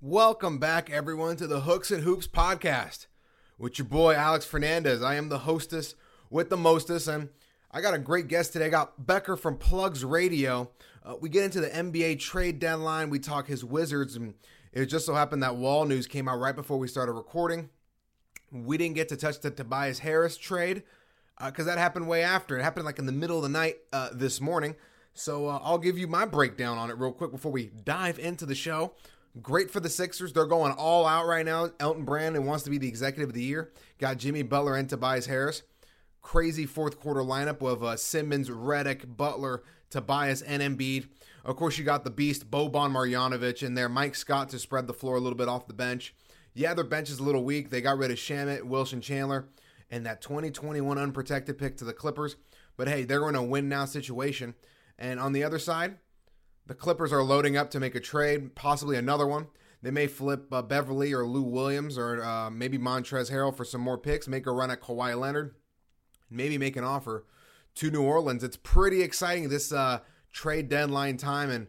Welcome back, everyone, to the Hooks and Hoops podcast with your boy Alex Fernandez. I am the hostess with the mostest, and I got a great guest today. I got Becker from Plugs Radio. Uh, we get into the NBA trade deadline. We talk his Wizards, and it just so happened that Wall news came out right before we started recording. We didn't get to touch the Tobias Harris trade because uh, that happened way after. It happened like in the middle of the night uh, this morning. So uh, I'll give you my breakdown on it real quick before we dive into the show. Great for the Sixers. They're going all out right now. Elton Brand wants to be the executive of the year. Got Jimmy Butler and Tobias Harris. Crazy fourth quarter lineup of uh, Simmons, Redick, Butler, Tobias, and Embiid. Of course, you got the beast Boban Marjanovic in there. Mike Scott to spread the floor a little bit off the bench. Yeah, their bench is a little weak. They got rid of Shamet, Wilson Chandler, and that 2021 unprotected pick to the Clippers. But hey, they're in a win now situation. And on the other side, the Clippers are loading up to make a trade, possibly another one. They may flip uh, Beverley or Lou Williams or uh, maybe Montrezl Harrell for some more picks, make a run at Kawhi Leonard, maybe make an offer to New Orleans. It's pretty exciting this uh, trade deadline time, and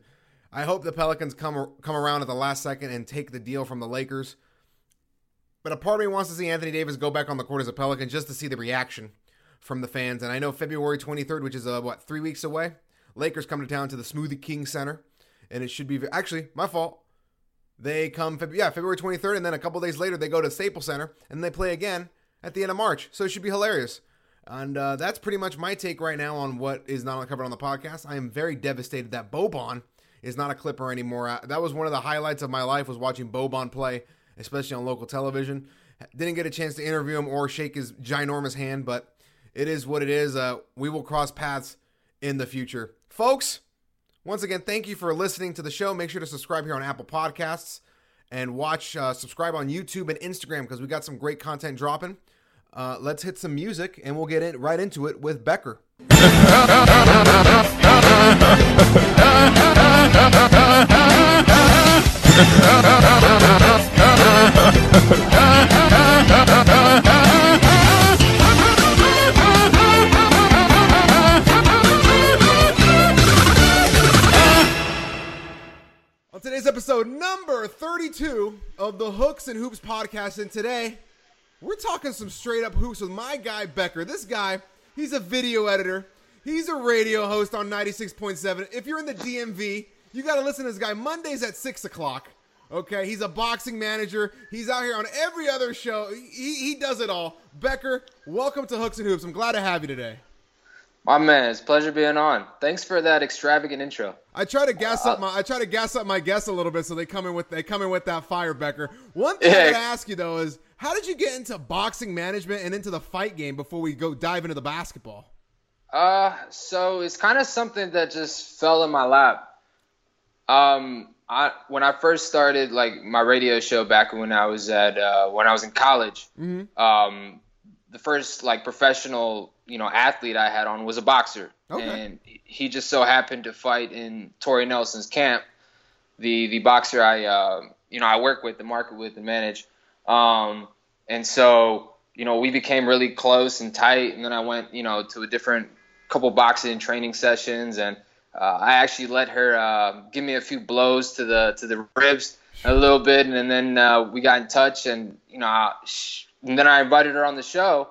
I hope the Pelicans come come around at the last second and take the deal from the Lakers. But a part of me wants to see Anthony Davis go back on the court as a Pelican just to see the reaction from the fans. And I know February 23rd, which is uh, what three weeks away, Lakers come to town to the Smoothie King Center, and it should be actually my fault. They come, yeah, February 23rd, and then a couple days later they go to Staples Center and they play again at the end of March. So it should be hilarious. And uh, that's pretty much my take right now on what is not covered on the podcast. I am very devastated that Boban is not a Clipper anymore. That was one of the highlights of my life was watching Boban play, especially on local television. Didn't get a chance to interview him or shake his ginormous hand, but it is what it is. Uh, we will cross paths in the future. Folks, once again, thank you for listening to the show. Make sure to subscribe here on Apple Podcasts and watch, uh, subscribe on YouTube and Instagram because we got some great content dropping. Uh, let's hit some music and we'll get in, right into it with Becker. episode number 32 of the Hooks and Hoops podcast, and today we're talking some straight up hoops with my guy Becker. This guy, he's a video editor, he's a radio host on 96.7. If you're in the DMV, you got to listen to this guy Mondays at 6 o'clock. Okay, he's a boxing manager. He's out here on every other show. He, he does it all. Becker, welcome to Hooks and Hoops. I'm glad to have you today. My man, it's a pleasure being on. Thanks for that extravagant intro. I try to gas uh, up my I try to gas up my guests a little bit so they come in with they come in with that fire, Becker. One thing yeah. I gotta ask you though is how did you get into boxing management and into the fight game before we go dive into the basketball? Uh, so it's kind of something that just fell in my lap. Um, I when I first started like my radio show back when I was at uh, when I was in college, mm-hmm. um, the first like professional you know athlete I had on was a boxer, okay. and he just so happened to fight in Tori Nelson's camp, the the boxer I uh, you know I work with, the market with, and manage, um, and so you know we became really close and tight, and then I went you know to a different couple boxing training sessions, and uh, I actually let her uh, give me a few blows to the to the ribs a little bit, and then uh, we got in touch, and you know, and then I invited her on the show,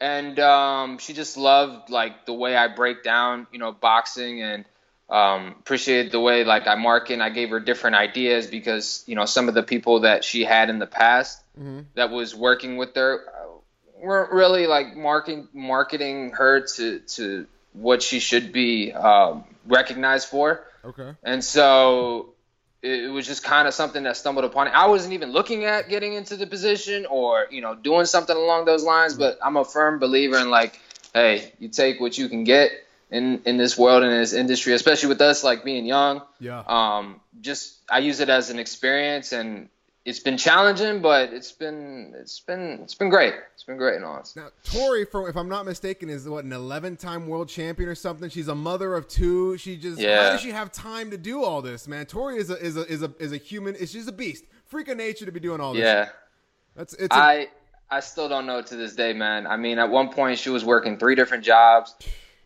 and um, she just loved like the way I break down, you know, boxing and um, appreciated the way like I market. And I gave her different ideas because you know some of the people that she had in the past mm-hmm. that was working with her uh, weren't really like marketing marketing her to to what she should be um, recognized for. Okay. And so it was just kind of something that stumbled upon. I wasn't even looking at getting into the position or you know doing something along those lines, but I'm a firm believer in like, hey, you take what you can get in in this world and in this industry, especially with us like being young. Yeah. Um, just I use it as an experience, and it's been challenging, but it's been it's been it's been great. It's been great and honest. Now, Tori, from if I'm not mistaken, is what an 11 time world champion or something. She's a mother of two. She just yeah. how does she have time to do all this, man? Tori is a is a is a is a human. She's a beast, freak of nature to be doing all this. Yeah, that's it's. A, I I still don't know to this day, man. I mean, at one point she was working three different jobs,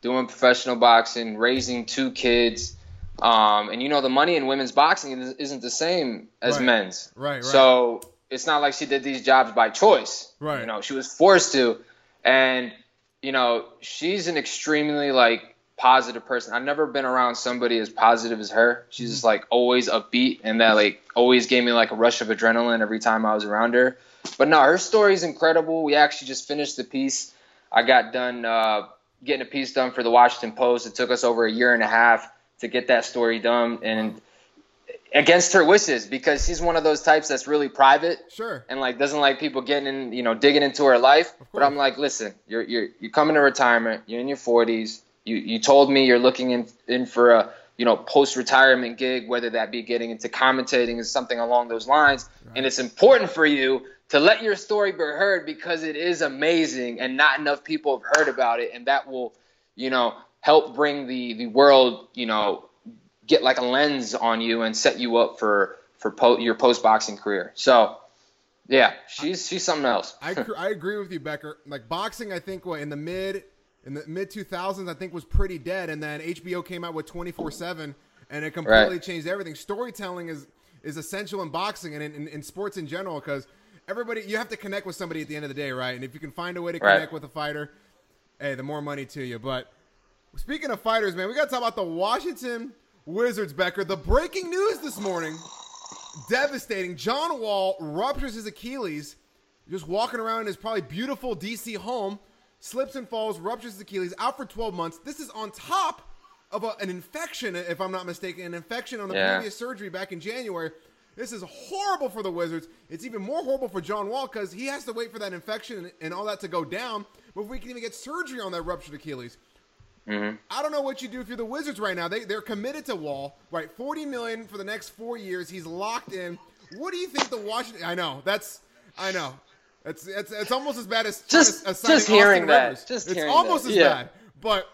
doing professional boxing, raising two kids Um, and you know the money in women's boxing isn't the same as Right. men's. Right, right. So it's not like she did these jobs by choice. Right. You know, she was forced to. And, you know, she's an extremely like positive person. I've never been around somebody as positive as her. She's just like always upbeat and that like always gave me like a rush of adrenaline every time I was around her. But no, her story is incredible. We actually just finished the piece. I got done uh, getting a piece done for the Washington Post. It took us over a year and a half to get that story done and against her wishes because she's one of those types that's really private Sure. and like doesn't like people getting in, you know, digging into her life. But I'm like, listen, you're you're you're coming to retirement. You're in your 40s. You you told me you're looking in in for a you know post retirement gig, whether that be getting into commentating or something along those lines. And it's important for you to let your story be heard because it is amazing and not enough people have heard about it, and that will you know help bring the the world you know get like a lens on you and set you up for for po- your post boxing career. So, yeah, she's she's something else. I, I agree with you, Becker. Like boxing, I think what in the mid in the mid 2000s, I think was pretty dead, and then HBO came out with 24 seven, and it completely Right. changed everything. Storytelling is is essential in boxing and in, in, in sports in general because everybody you have to connect with somebody at the end of the day, right? And if you can find a way to Right. connect with a fighter, hey, the more money to you. But speaking of fighters, man, we got to talk about the Washington Wizards, Becker. The breaking news this morning devastating. John Wall ruptures his Achilles, just walking around in his probably beautiful DC home, slips and falls, ruptures his Achilles, out for 12 months. This is on top of a, an infection, if I'm not mistaken, an infection on the Yeah. previous surgery back in January. This is horrible for the Wizards. It's even more horrible for John Wall because he has to wait for that infection and, and all that to go down before he can even get surgery on that ruptured Achilles. I don't know what you do if you're the Wizards right now. They they're committed to Wall, right? Forty million for the next four years. He's locked in. What do you think the Washington? I know that's I know. It's it's, it's almost as bad as Just- as signing just hearing Austin that. Rivers. Just it's almost that. as Yeah. bad. But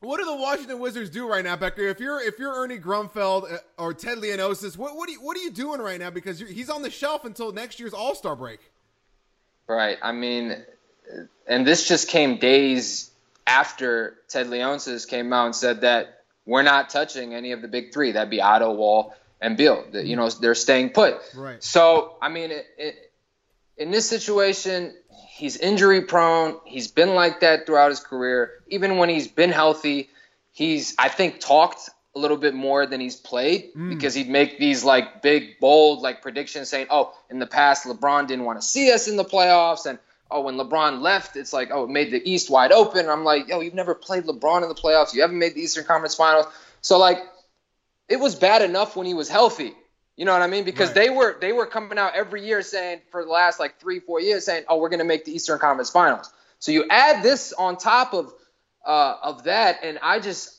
what do the Washington Wizards do right now, Becker? If you're if you're Ernie Grunfeld uh, or Ted Leonsis, what what are you, what are you doing right now? Because you're, he's on the shelf until next year's All Star break. Right. I mean, and this just came days after Ted Leonsis came out and said that we're not touching any of the big three. That'd be Otto, Wall, and Beal. That you know they're staying put. Right. So I mean, it, it, in this situation, he's injury prone. He's been like that throughout his career. Even when he's been healthy, he's I think talked a little bit more than he's played mm. because he'd make these like big bold like predictions saying, "Oh, in the past LeBron didn't want to see us in the playoffs," and oh, when LeBron left, it's like, oh, it made the East wide open. I'm like, yo, you've never played LeBron in the playoffs. You haven't made the Eastern Conference Finals. So like, it was bad enough when he was healthy. You know what I mean? Because Right. they were they were coming out every year saying for the last like three four years saying, oh, we're gonna make the Eastern Conference Finals. So you add this on top of uh, of that, and I just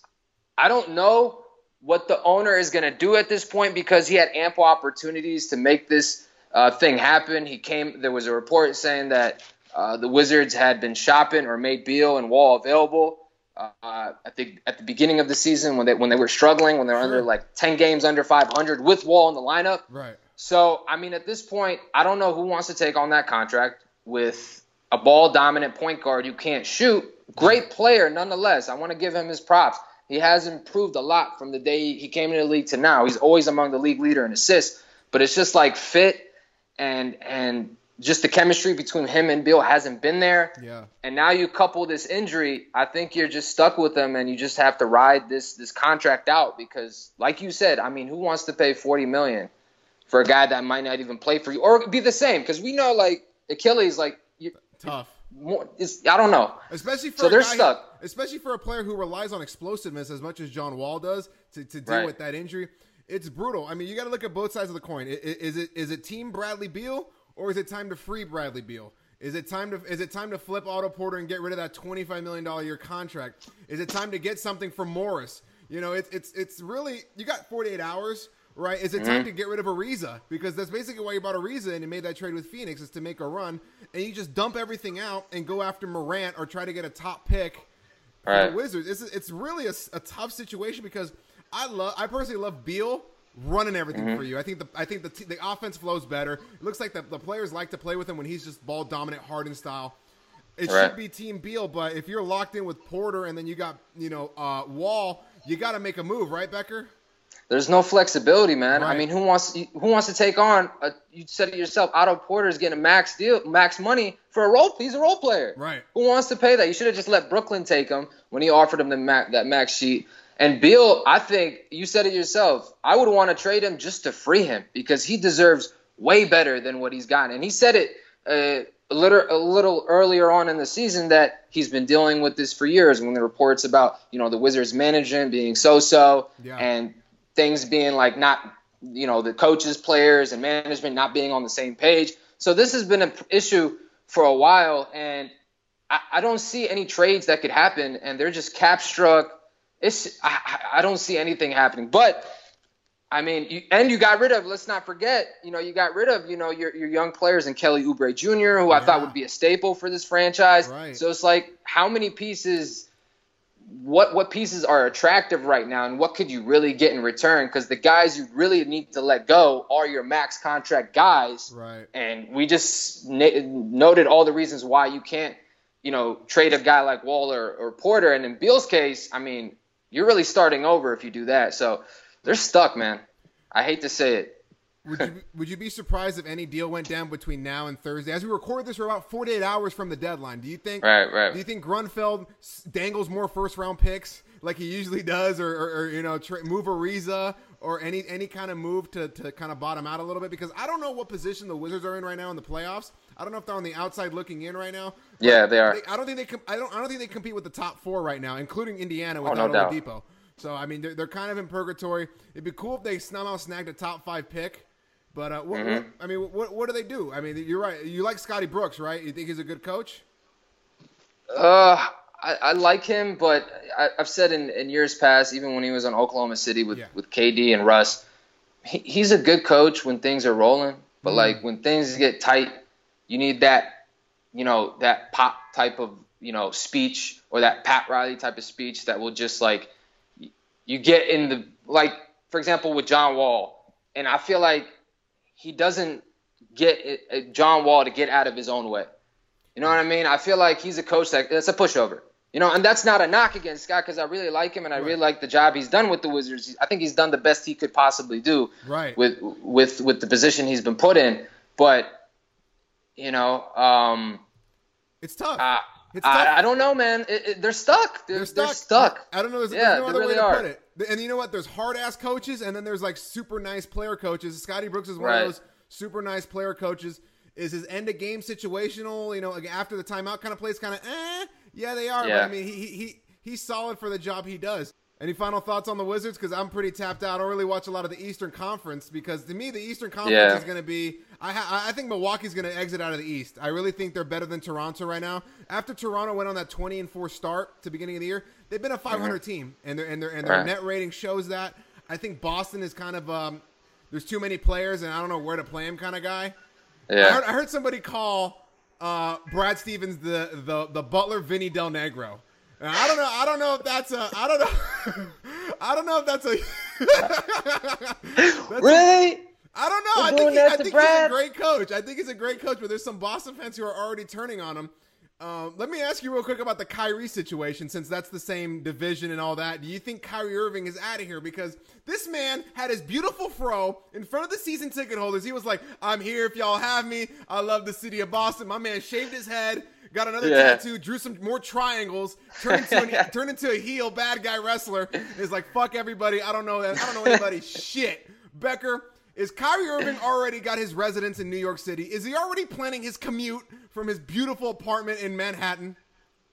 I don't know what the owner is going to do at this point because he had ample opportunities to make this uh, thing happen. He came. There was a report saying that uh, the Wizards had been shopping or made Beal and Wall available. Uh, I think at the beginning of the season when they when they were struggling, when they were under like ten games under 500 with Wall in the lineup. Right. So, I mean, at this point, I don't know who wants to take on that contract with a ball dominant point guard who can't shoot. Great player, nonetheless. I want to give him his props. He has improved a lot from the day he came into the league to now. He's always among the league leader in assists, but it's just like fit and and just the chemistry between him and Beal hasn't been there. Yeah. And now you couple this injury, I think you're just stuck with him and you just have to ride this this contract out because like you said, I mean, who wants to pay 40 million for a guy that might not even play for you or be the same because we know like Achilles like you Tough. more I don't know. Especially for So they're stuck. Especially for a player who relies on explosiveness as much as John Wall does to, to deal Right. with that injury. It's brutal. I mean, you got to look at both sides of the coin. Is it is it Team Bradley Beal or is it time to free Bradley Beal? Is it time to is it time to flip Otto Porter and get rid of that twenty five million dollar year contract? Is it time to get something from Morris? You know, it's it's it's really you got forty eight hours, right? Is it Mm-hmm. time to get rid of Ariza because that's basically why you bought Ariza and you made that trade with Phoenix is to make a run, and you just dump everything out and go after Morant or try to get a top pick Wizards. It's it's really a tough situation because I love I personally love Beal running everything Mm-hmm. for you. I think the I think the t- the offense flows better. It looks like the, the players like to play with him when he's just ball dominant, Harden style. It Right. should be Team Beal, but if you're locked in with Porter and then you got you know uh, Wall, you got to make a move, right, Becker? There's no flexibility, man. Right. I mean, who wants who wants to take on? A, you said it yourself. Otto Porter is getting a max deal, max money for a role. He's a role player. Right. Who wants to pay that? You should have just let Brooklyn take him when he offered him the ma- that max sheet. And Beal, I think you said it yourself. I would want to trade him just to free him because he deserves way better than what he's gotten. And he said it uh, a little a little earlier on in the season that he's been dealing with this for years. When the reports about you know the Wizards management being so-so Yeah. and things being like not you know the coaches, players, and management not being on the same page. So this has been an issue for a while, and I, I don't see any trades that could happen, and they're just cap struck. It's I, I- don't see anything happening, but I mean, you, and you got rid of. Let's not forget, you know, you got rid of, you know, your your young players and Kelly Oubre Jr., who I thought would be a staple for this franchise. Right. So it's like, how many pieces? What what pieces are attractive right now, and what could you really get in return? Because the guys you really need to let go are your max contract guys Right. and we just na- noted all the reasons why you can't, you know, trade a guy like Waller or Porter. And in Beal's case, I mean, you're really starting over if you do that. So they're stuck, man. I hate to say it. Would you would you be surprised if any deal went down between now and Thursday? As we record this, we're about 48 hours from the deadline. Do you think? Right, right. Do you think Grunfeld dangles more first round picks like he usually does, or, or, or you know, tra- move Ariza or any any kind of move to, to kind of bottom out a little bit? Because I don't know what position the Wizards are in right now in the playoffs. I don't know if they're on the outside looking in right now. Yeah, they are. I don't think they. Com- I don't. I don't think they compete with the top four right now, including Indiana without Oh, no doubt. So I mean, they're, they're kind of in purgatory. It'd be cool if they somehow snagged a top five pick. But uh, what, Mm-hmm. what, I mean, what what do they do? I mean, you're right. You like Scotty Brooks, right? You think he's a good coach? Uh, I, I like him, but I, I've said in, in years past, even when he was on Oklahoma City with, Yeah. with KD and Russ, he, he's a good coach when things are rolling. But Mhm. like when things get tight, you need that, you know, that pop type of you know speech or that Pat Riley type of speech that will just like you get in the like for example with John Wall, and I feel like he doesn't get it, uh, John Wall to get out of his own way. You know what I mean? I feel like he's a coach that that's a pushover. You know, and that's not a knock against Scott because I really like him and I really like the job he's done with the Wizards. I think he's done the best he could possibly do Right. with with with the position he's been put in. But you know, um, It's tough. I, It's tough. I, I don't know, man. It, it, they're stuck. They're, They're they're stuck. stuck. I don't know. There's, Yeah, there's no they other really way to are. put it. And you know what? There's hard ass coaches, and then there's like super nice player coaches. Scotty Brooks is one Right. of those super nice player coaches. Is his end of game situational? You know, after the timeout kind of plays, kind of eh. Yeah, they are. But I mean, he, he he he's solid for the job he does. Any final thoughts on the Wizards? Because I'm pretty tapped out. I don't really watch a lot of the Eastern Conference because to me the Eastern Conference Yeah. is going to be. I ha- I think Milwaukee's going to exit out of the East. I really think they're better than Toronto right now. After Toronto went on that 20 and four start to beginning of the year, they've been a 500 team, and their and their and their Right. net rating shows that. I think Boston is kind of um, there's too many players, and I don't know where to play him kind of guy. I, Yeah. heard, I heard somebody call uh, Brad Stevens the, the the Butler Vinny Del Negro. And I don't know. I don't know if that's a. I don't know. I don't know if that's a. that's a- Really? I don't know. I think, he, I think he's a great coach. I think he's a great coach, but there's some Boston fans who are already turning on him. Um, let me ask you real quick about the Kyrie situation, since that's the same division and all that. Do you think Kyrie Irving is out of here? Because this man had his beautiful fro in front of the season ticket holders. He was like, "I'm here if y'all have me. I love the city of Boston." My man shaved his head, got another Yeah. tattoo, drew some more triangles, turned into an, turned into a heel bad guy wrestler. Is like, "Fuck everybody. I don't know. That I don't know anybody." Shit, Becker. Is Kyrie Irving already got his residence in New York City? Is he already planning his commute from his beautiful apartment in Manhattan?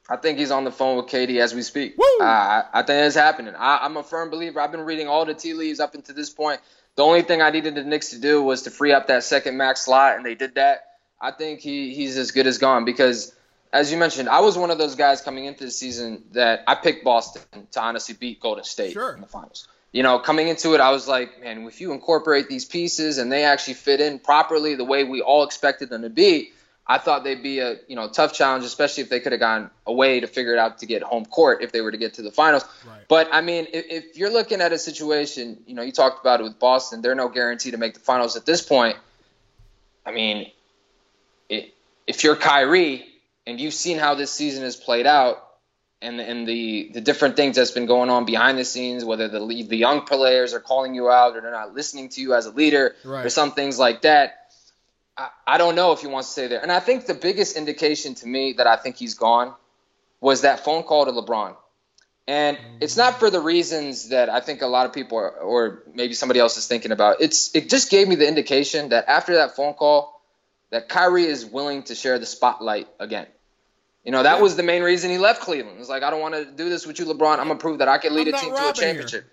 I think he's on the phone with KD as we speak. Uh, I, I think it's happening. I, I'm a firm believer. I've been reading all the tea leaves up until this point. The only thing I needed the Knicks to do was to free up that second max slot, and they did that. I think he, he's as good as gone because, as you mentioned, I was one of those guys coming into the season that I picked Boston to honestly beat Golden State Sure. in the finals. You know, coming into it, I was like, man, if you incorporate these pieces and they actually fit in properly the way we all expected them to be, I thought they'd be a you know tough challenge, especially if they could have gone away to figure it out to get home court if they were to get to the finals. Right. But I mean, if, if you're looking at a situation, you know, you talked about it with Boston, they're no guarantee to make the finals at this point. I mean, it, if you're Kyrie and you've seen how this season has played out, and and the the different things that's been going on behind the scenes, whether the the young players are calling you out or they're not listening to you as a leader, Right. or some things like that. I, I don't know if he wants to stay there. And I think the biggest indication to me that I think he's gone was that phone call to LeBron. And it's not for the reasons that I think a lot of people are, or maybe somebody else is thinking about. It's it just gave me the indication that after that phone call, that Kyrie is willing to share the spotlight again. You know, that Yeah. was the main reason he left Cleveland. It's like I don't want to do this with you, LeBron. I'm gonna prove that I can lead I'm a team to a robbing here. championship.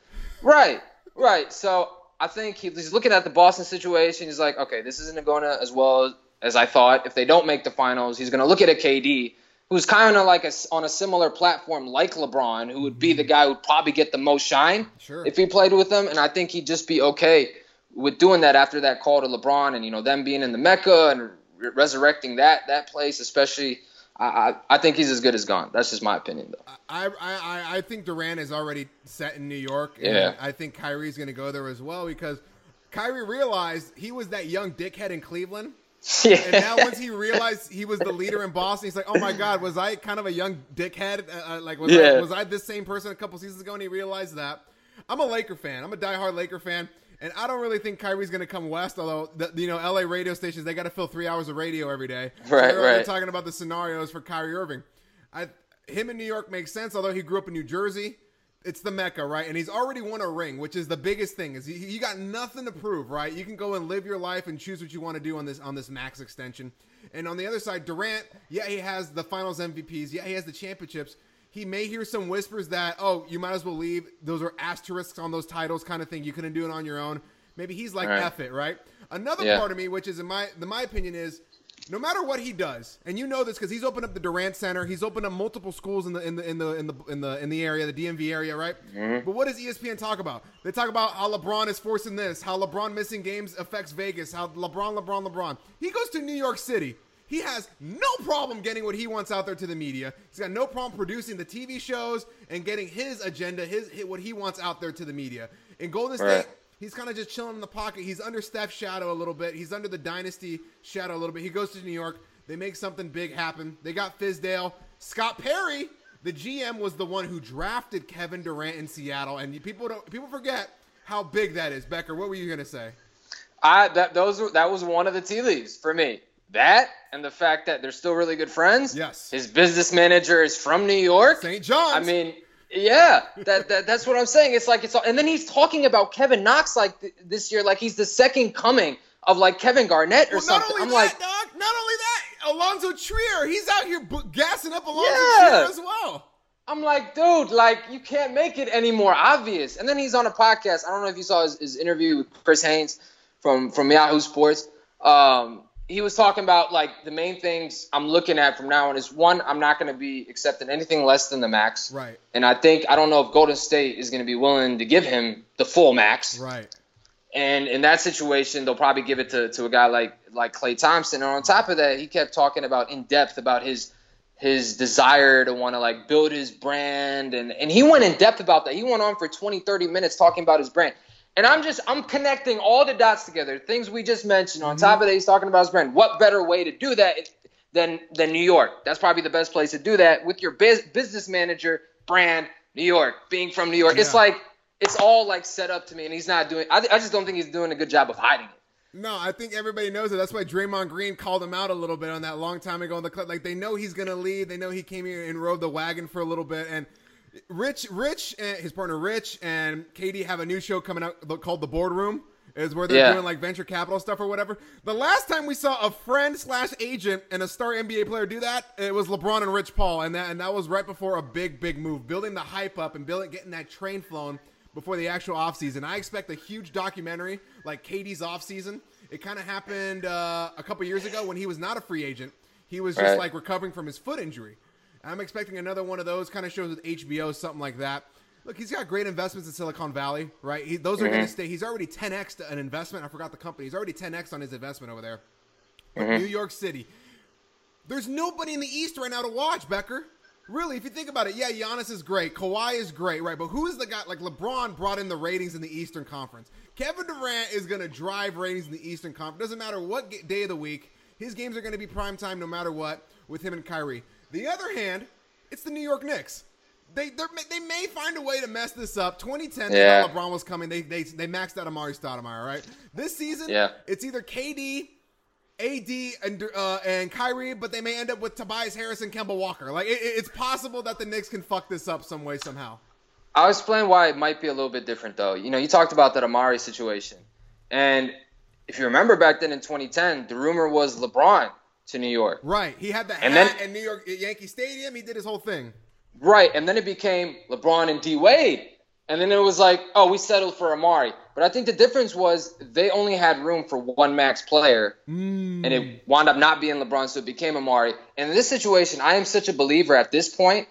Right, right. So I think he, he's looking at the Boston situation. He's like, okay, this isn't going to as well as I thought. If they don't make the finals, he's going to look at a KD who's kind of like a, on a similar platform like LeBron, who would be the mm-hmm. guy who'd probably get the most shine Sure. if he played with them. And I think he'd just be okay with doing that after that call to LeBron and you know them being in the Mecca and re- resurrecting that that place, especially. I, I, I think he's as good as gone. That's just my opinion, though. I, I, I- I think Durant is already set in New York. And Yeah. I think Kyrie's going to go there as well because Kyrie realized he was that young dickhead in Cleveland. Yeah. And now once he realized he was the leader in Boston, he's like, "Oh my God, was I kind of a young dickhead? Uh, uh, like, was, I, Yeah. was I this same person a couple seasons ago?" And he realized that. I'm a Laker fan. I'm a diehard Laker fan, and I don't really think Kyrie's going to come west. Although, the, you know, LA radio stations they got to fill three hours of radio every day. So Right, they're right. talking about the scenarios for Kyrie Irving. I, him in New York makes sense. Although he grew up in New Jersey, it's the mecca, right? And he's already won a ring, which is the biggest thing. Is he, you got nothing to prove, right? You can go and live your life and choose what you want to do on this on this max extension. And on the other side, Durant, yeah, he has the Finals MVPs, yeah, he has the championships. He may hear some whispers that, oh, you might as well leave. Those are asterisks on those titles, kind of thing. You couldn't do it on your own. Maybe he's like Right. F it, right? Another Yeah. part of me, which is in my the, my opinion, is no matter what he does, and you know this because he's opened up the Durant Center, he's opened up multiple schools in the in the in the in the in the, in the area, the DMV area, right? Mm-hmm. But what does ESPN talk about? They talk about how LeBron is forcing this, how LeBron missing games affects Vegas, how LeBron, LeBron, LeBron. He goes to New York City. He has no problem getting what he wants out there to the media. He's got no problem producing the TV shows and getting his agenda, his, his what he wants out there to the media. In Golden State, Right. He's kind of just chilling in the pocket. He's under Steph's shadow a little bit. He's under the dynasty shadow a little bit. He goes to New York. They make something big happen. They got Fizdale. Scott Perry, the GM, was the one who drafted Kevin Durant in Seattle. And people don't people forget how big that is. Becker, what were you gonna say? I that those that was one of the tea leaves for me. That and the fact that they're still really good friends. Yes. His business manager is from New York. St. John's. I mean, yeah, that, that that's what I'm saying. It's like it's all, and then he's talking about Kevin Knox like th- this year, like he's the second coming of like Kevin Garnett or well, not something. only I'm that, like, dog. Not only that, Alonzo Trier. He's out here bu- gassing up Alonzo Yeah. Trier as well. I'm like, dude, like you can't make it any more obvious. And then he's on a podcast. I don't know if you saw his, his interview with Chris Haynes from from Yahoo Sports. Um, he was talking about like the main things I'm looking at from now on is one, I'm not going to be accepting anything less than the max. Right. And I think I don't know if Golden State is going to be willing to give him the full max. Right. And in that situation, they'll probably give it to, to a guy like like Klay Thompson. And on top of that, he kept talking about in depth about his his desire to want to like build his brand and and he went in depth about that. He went on for 20, 30 minutes talking about his brand. And I'm just I'm connecting all the dots together, things we just mentioned. On mm-hmm. top of that, he's talking about his brand. What better way to do that than than New York? That's probably the best place to do that with your biz, business manager brand, New York, being from New York. It's like it's all like set up to me, and he's not doing. I, I just don't think he's doing a good job of hiding it. No, I think everybody knows it. That's why Draymond Green called him out a little bit on that long time ago in the club. Like they know he's gonna leave. They know he came here and rode the wagon for a little bit. And Rich, Rich, and his partner Rich and KD have a new show coming out called The Boardroom. Is where they're Yeah. doing like venture capital stuff or whatever. The last time we saw a friend slash agent and a star NBA player do that, it was LeBron and Rich Paul, and that and that was right before a big big move, building the hype up and building getting that train flown before the actual offseason. I expect a huge documentary like KD's offseason. It kind of happened uh, a couple years ago when he was not a free agent. He was just Right. like recovering from his foot injury. I'm expecting another one of those kind of shows with HBO, something like that. Look, he's got great investments in Silicon Valley, right? He, those are going to mm-hmm. stay. He's already 10x to an investment. I forgot the company. He's already 10x on his investment over there. But mm-hmm. New York City, there's nobody in the East right now to watch, Becker. Really, if you think about it, yeah, Giannis is great, Kawhi is great, right? But who is the guy? Like LeBron brought in the ratings in the Eastern Conference. Kevin Durant is going to drive ratings in the Eastern Conference. Doesn't matter what day of the week, his games are going to be prime time no matter what with him and Kyrie. The other hand, it's the New York Knicks. they they may find a way to mess this up. 2010, Yeah. LeBron was coming. They they they maxed out Amar'e Stoudemire, right? This season, Yeah. it's either KD, AD, and uh, and Kyrie, but they may end up with Tobias Harris and Kemba Walker. Like it, it's possible that the Knicks can fuck this up some way somehow. I'll explain why it might be a little bit different though. You know, you talked about that Amar'e situation. And if you remember back then in 2010, the rumor was LeBron to New York. Right. He had the hat And then- in New York at Yankee Stadium. He did his whole thing. Right, and then it became LeBron and D Wade. And then it was like, oh, we settled for Amar'e. But I think the difference was they only had room for one max player, Mm. and it wound up not being LeBron, so it became Amar'e. And in this situation, I am such a believer at this point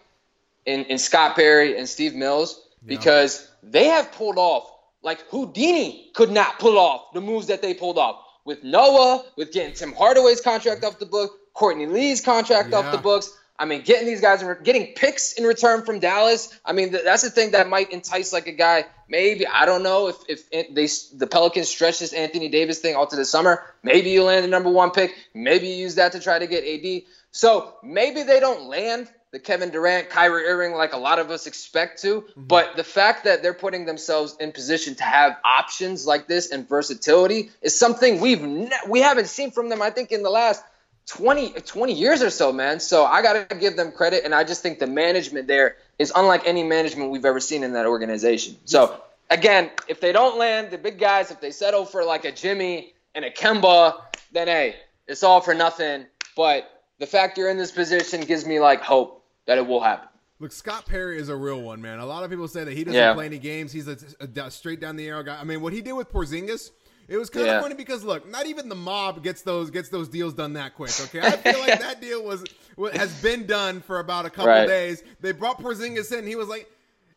in, in Scott Perry and Steve Mills because they have pulled off like Houdini could not pull off the moves that they pulled off with Noah, with getting Tim Hardaway's contract off the book, Courtney Lee's contract off the books. I mean, getting these guys, getting picks in return from Dallas. I mean, that's the thing that might entice like a guy. Maybe I don't know if if they the Pelicans stretch this Anthony Davis thing all to the summer. Maybe you land the number one pick. Maybe you use that to try to get AD. So maybe they don't land the Kevin Durant, Kyrie Irving like a lot of us expect to. Mm-hmm. But the fact that they're putting themselves in position to have options like this and versatility is something we've ne- we haven't seen from them. I think in the last 20, 20 years or so, man. So I got to give them credit. And I just think the management there is unlike any management we've ever seen in that organization. So, again, if they don't land the big guys, if they settle for like a Jimmy and a Kemba, then hey, it's all for nothing. But the fact you're in this position gives me like hope that it will happen. Look, Scott Perry is a real one, man. A lot of people say that he doesn't Yeah. play any games. He's a, a straight down the arrow guy. I mean, what he did with Porzingis, it was kind Yeah. of funny because look, not even the mob gets those gets those deals done that quick. Okay, I feel like that deal was wa- has been done for about a couple Right. days. They brought Porzingis in. He was like,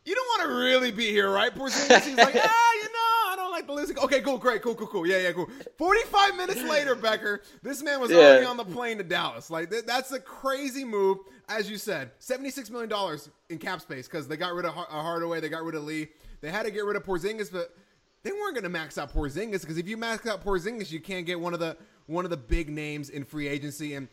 "You don't want to really be here, right, Porzingis?" He's like, "Ah, you know, I don't like the list." Okay, cool, great, cool, cool, cool. Yeah, yeah, cool. Forty-five minutes later, Becker, this man was Yeah. already on the plane to Dallas. Like th- that's a crazy move, as you said. Seventy-six million dollars in cap space because they got rid of Har- uh, Hardaway, they got rid of Lee. They had to get rid of Porzingis, but they weren't going to max out Porzingis because if you max out Porzingis, you can't get one of the one of the big names in free agency. And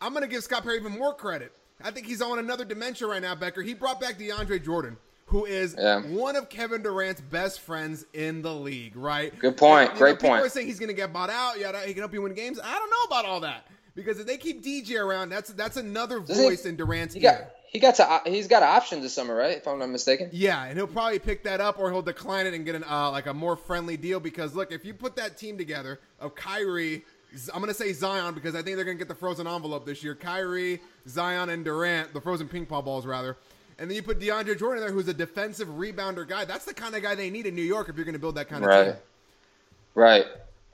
I'm going to give Scott Perry even more credit. I think he's on another dimension right now, Becker. He brought back DeAndre Jordan, who is Yeah. one of Kevin Durant's best friends in the league. Right? Good point. You know, Great people point. are saying he's going to get bought out. Yeah, he can help you win games. I don't know about all that because if they keep DJ around, that's that's another Doesn't he- voice in Durant's He ear. got he got to he's got an option this summer, right? If I'm not mistaken. Yeah, and he'll probably pick that up or he'll decline it and get an uh, like a more friendly deal because look, if you put that team together of Kyrie, I'm gonna say Zion because I think they're gonna get the frozen envelope this year. Kyrie, Zion, and Durant, the frozen ping pong balls rather. And then you put DeAndre Jordan there, who's a defensive rebounder guy. That's the kind of guy they need in New York if you're going to build that kind of Right. team. Right.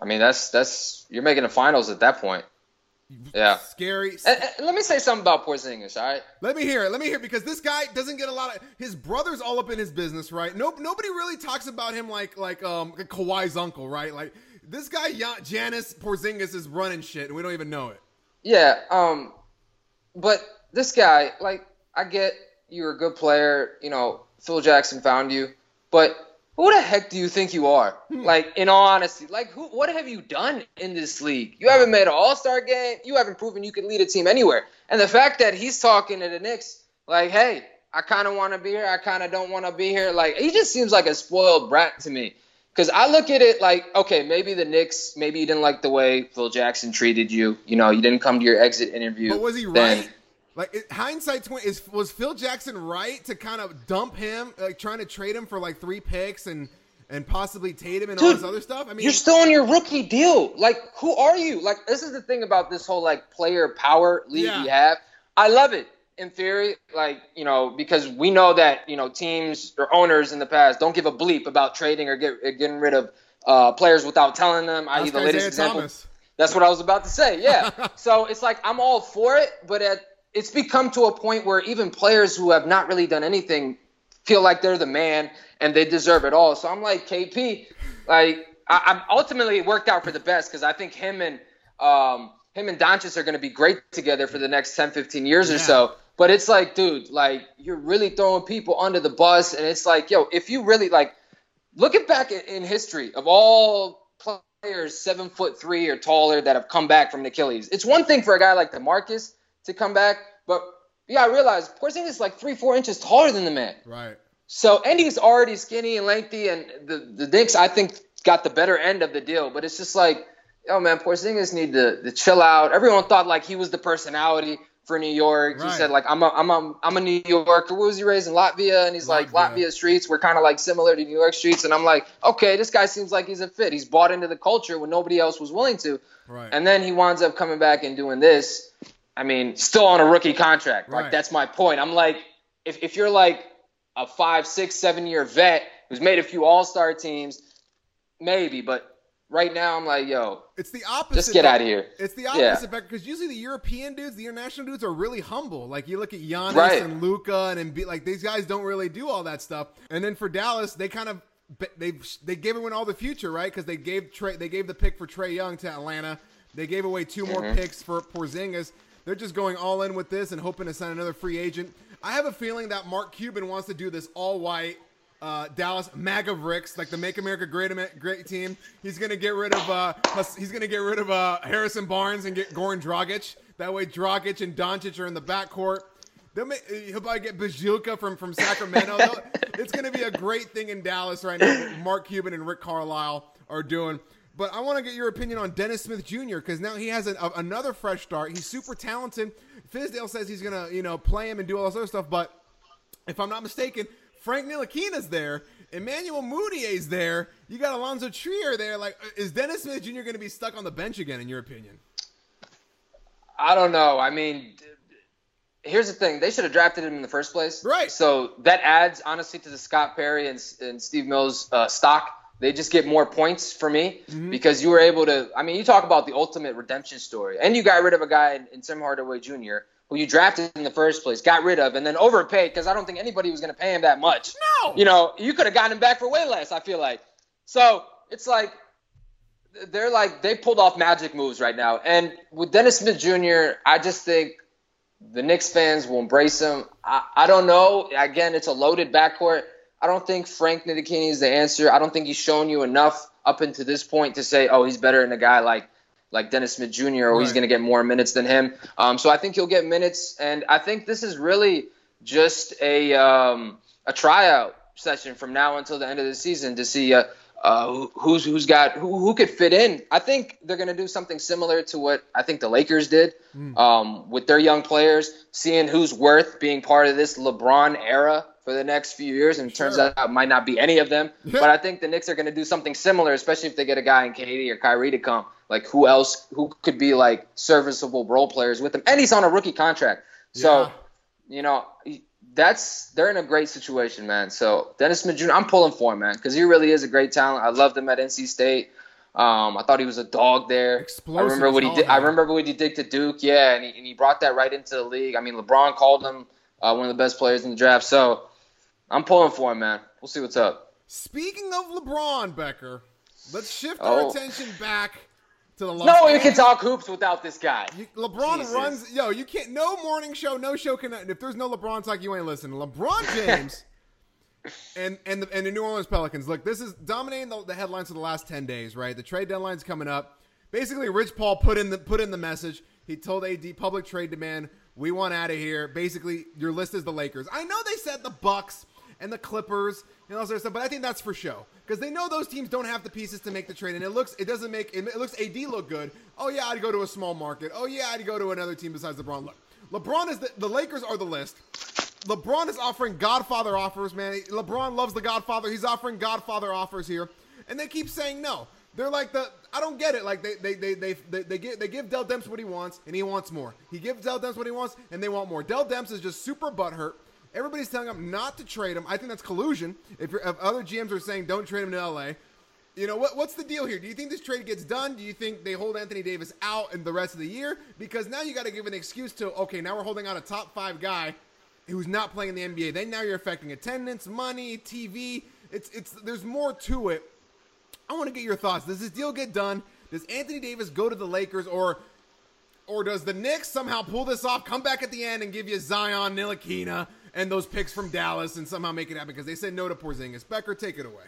I mean, that's that's you're making the finals at that point. Yeah. Scary. And, and let me say something about Porzingis, all right? Let me hear it. Let me hear it because this guy doesn't get a lot of. His brother's all up in his business, right? Nope. Nobody really talks about him like like um Kawhi's uncle, right? Like this guy, Jan- Janis Porzingis, is running shit, and we don't even know it. Yeah. Um, but this guy, like, I get you're a good player. You know, Phil Jackson found you, but who the heck do you think you are? Hmm. Like, in all honesty, like, who? What have you done in this league? You haven't made an All Star game. You haven't proven you can lead a team anywhere. And the fact that he's talking to the Knicks, like, hey, I kind of want to be here. I kind of don't want to be here. Like, he just seems like a spoiled brat to me. Because I look at it like, okay, maybe the Knicks, maybe you didn't like the way Phil Jackson treated you. You know, you didn't come to your exit interview. But was he Then- right? Like it, hindsight, twenty is was Phil Jackson right to kind of dump him, like trying to trade him for like three picks and and possibly Tatum and all Dude, this other stuff? I mean, You're still on your rookie deal. Like, who are you? Like, this is the thing about this whole like player power league Yeah. we have. I love it in theory, like you know, because we know that you know teams or owners in the past don't give a bleep about trading or get, getting rid of uh, players without telling them. I.e., the latest example. Thomas. That's what I was about to say. Yeah. so it's like I'm all for it, but at, it's become to a point where even players who have not really done anything feel like they're the man and they deserve it all. So I'm like KP, like I, I'm ultimately it worked out for the best because I think him and um, him and Doncic are going to be great together for the next 10, 15 years Yeah. or so. But it's like, dude, like you're really throwing people under the bus, and it's like, yo, if you really like, looking back in, history of all players seven foot three or taller that have come back from an Achilles, it's one thing for a guy like DeMarcus to come back, but yeah, I realized realize Porzingis is like three, four inches taller than the man. Right. So and he's already skinny and lengthy, and the the Knicks I think got the better end of the deal. But it's just like, oh man, Porzingis need to, to chill out. Everyone thought like he was the personality for New York. Right. He said like I'm a I'm a I'm a New Yorker. What was he raised in Latvia? And he's like Latvia. Latvia streets were kind of like similar to New York streets. And I'm like, okay, this guy seems like he's a fit. He's bought into the culture when nobody else was willing to. Right. And then he winds up coming back and doing this. I mean, still on a rookie contract. Right. Like that's my point. I'm like, if if you're like a five, six, seven year vet who's made a few All Star teams, maybe. But right now, I'm like, yo, it's the opposite. just get out of here. It's the Yeah. opposite because usually the European dudes, the international dudes, are really humble. Like you look at Giannis Right. and Luka, and Embiid, like these guys don't really do all that stuff. And then for Dallas, they kind of they they gave everyone all the future, right? Because they gave Trey, they gave the pick for Trae Young to Atlanta. They gave away 2 more Mm-hmm. picks for Porzingis. They're just going all in with this and hoping to sign another free agent. I have a feeling that Mark Cuban wants to do this all white uh, Dallas Mavericks, like the Make America Great Great team. He's gonna get rid of uh, he's gonna get rid of uh, Harrison Barnes and get Goran Dragic. That way, Dragic and Doncic are in the backcourt. They'll make, he'll probably get Bjelica from from Sacramento. It's gonna be a great thing in Dallas right now. Mark Cuban and Rick Carlisle are doing. But I want to get your opinion on Dennis Smith Jr. because now he has a, a- another fresh start. He's super talented. Fizdale says he's gonna you know play him and do all this other stuff, but if I'm not mistaken, Frank Ntilikina's there. Emmanuel Mudiay's there. You got Alonzo Trier there. Like, is Dennis Smith Jr. going to be stuck on the bench again? In your opinion? I don't know. I mean, here's the thing: they should have drafted him in the first place. Right. So that adds honestly to the Scott Perry and, and Steve Mills uh, stock. They just get more points for me Mm-hmm. because you were able to. I mean, you talk about the ultimate redemption story, and you got rid of a guy in, in Tim Hardaway Jr. who you drafted in the first place, got rid of, and then overpaid because I don't think anybody was going to pay him that much. No. You know, you could have gotten him back for way less. I feel like. So it's like they're like they pulled off magic moves right now. And with Dennis Smith Jr., I just think the Knicks fans will embrace him. I, I don't know. Again, it's a loaded backcourt. I don't think Frank Ntilikina is the answer. I don't think he's shown you enough up until this point to say, oh, he's better than a guy like like Dennis Smith Jr. or he's going to get more minutes than him. Um, so I think he'll get minutes, and I think this is really just a um, a tryout session from now until the end of the season to see uh, uh, who- who's who's got who, who could fit in. I think they're going to do something similar to what I think the Lakers did um, with their young players, seeing who's worth being part of this LeBron era for the next few years. And it turns out it might not be any of them, but I think the Knicks are going to do something similar, especially if they get a guy in KD or Kyrie to come. Like who else? Who could be like serviceable role players with him? And he's on a rookie contract, so Yeah. you know that's they're in a great situation, man. So Dennis Smith Jr. I'm pulling for him, man, because he really is a great talent. I loved him at NC State. Um, I thought he was a dog there. Explosive I remember what he did. I remember what he did to Duke. Yeah, and he, and he brought that right into the league. I mean, LeBron called him uh, one of the best players in the draft. So I'm pulling for him, man. We'll see what's up. Speaking of LeBron, Becker, let's shift our Oh. attention back to the Los No one can talk hoops without this guy. You, LeBron Jesus. runs. Yo, you can't. No morning show, no show can. If there's no LeBron talk, you ain't listening. LeBron James and and the, and the New Orleans Pelicans. Look, this is dominating the, the headlines for the last ten days. Right, the trade deadline's coming up. Basically, Rich Paul put in the put in the message. He told AD public trade demand. We want out of here. Basically, your list is the Lakers. I know they said the Bucks and the Clippers and all that stuff, but I think that's for show because they know those teams don't have the pieces to make the trade, and it looks it doesn't make it, it looks AD look good. Oh yeah, I'd go to a small market. Oh yeah, I'd go to another team besides LeBron. Look, LeBron is the, the Lakers are the list. LeBron is offering Godfather offers, man. LeBron loves the Godfather. He's offering Godfather offers here, and they keep saying no. They're like the I don't get it. Like they they they they they, they give they give Dell Demps what he wants, and he wants more. He gives Dell Demps what he wants, and they want more. Dell Demps is just super butthurt. Everybody's telling him not to trade him. I think that's collusion. If, if other GMs are saying don't trade him to LA, you know what? What's the deal here? Do you think this trade gets done? Do you think they hold Anthony Davis out in the rest of the year? Because now you got to give an excuse to okay, now we're holding out a top five guy who's not playing in the NBA. Then now you're affecting attendance, money, TV. It's it's there's more to it. I want to get your thoughts. Does this deal get done? Does Anthony Davis go to the Lakers or or does the Knicks somehow pull this off, come back at the end and give you Zion, Ntilikina, and those picks from Dallas and somehow make it happen because they said no to Porzingis. Becker, take it away.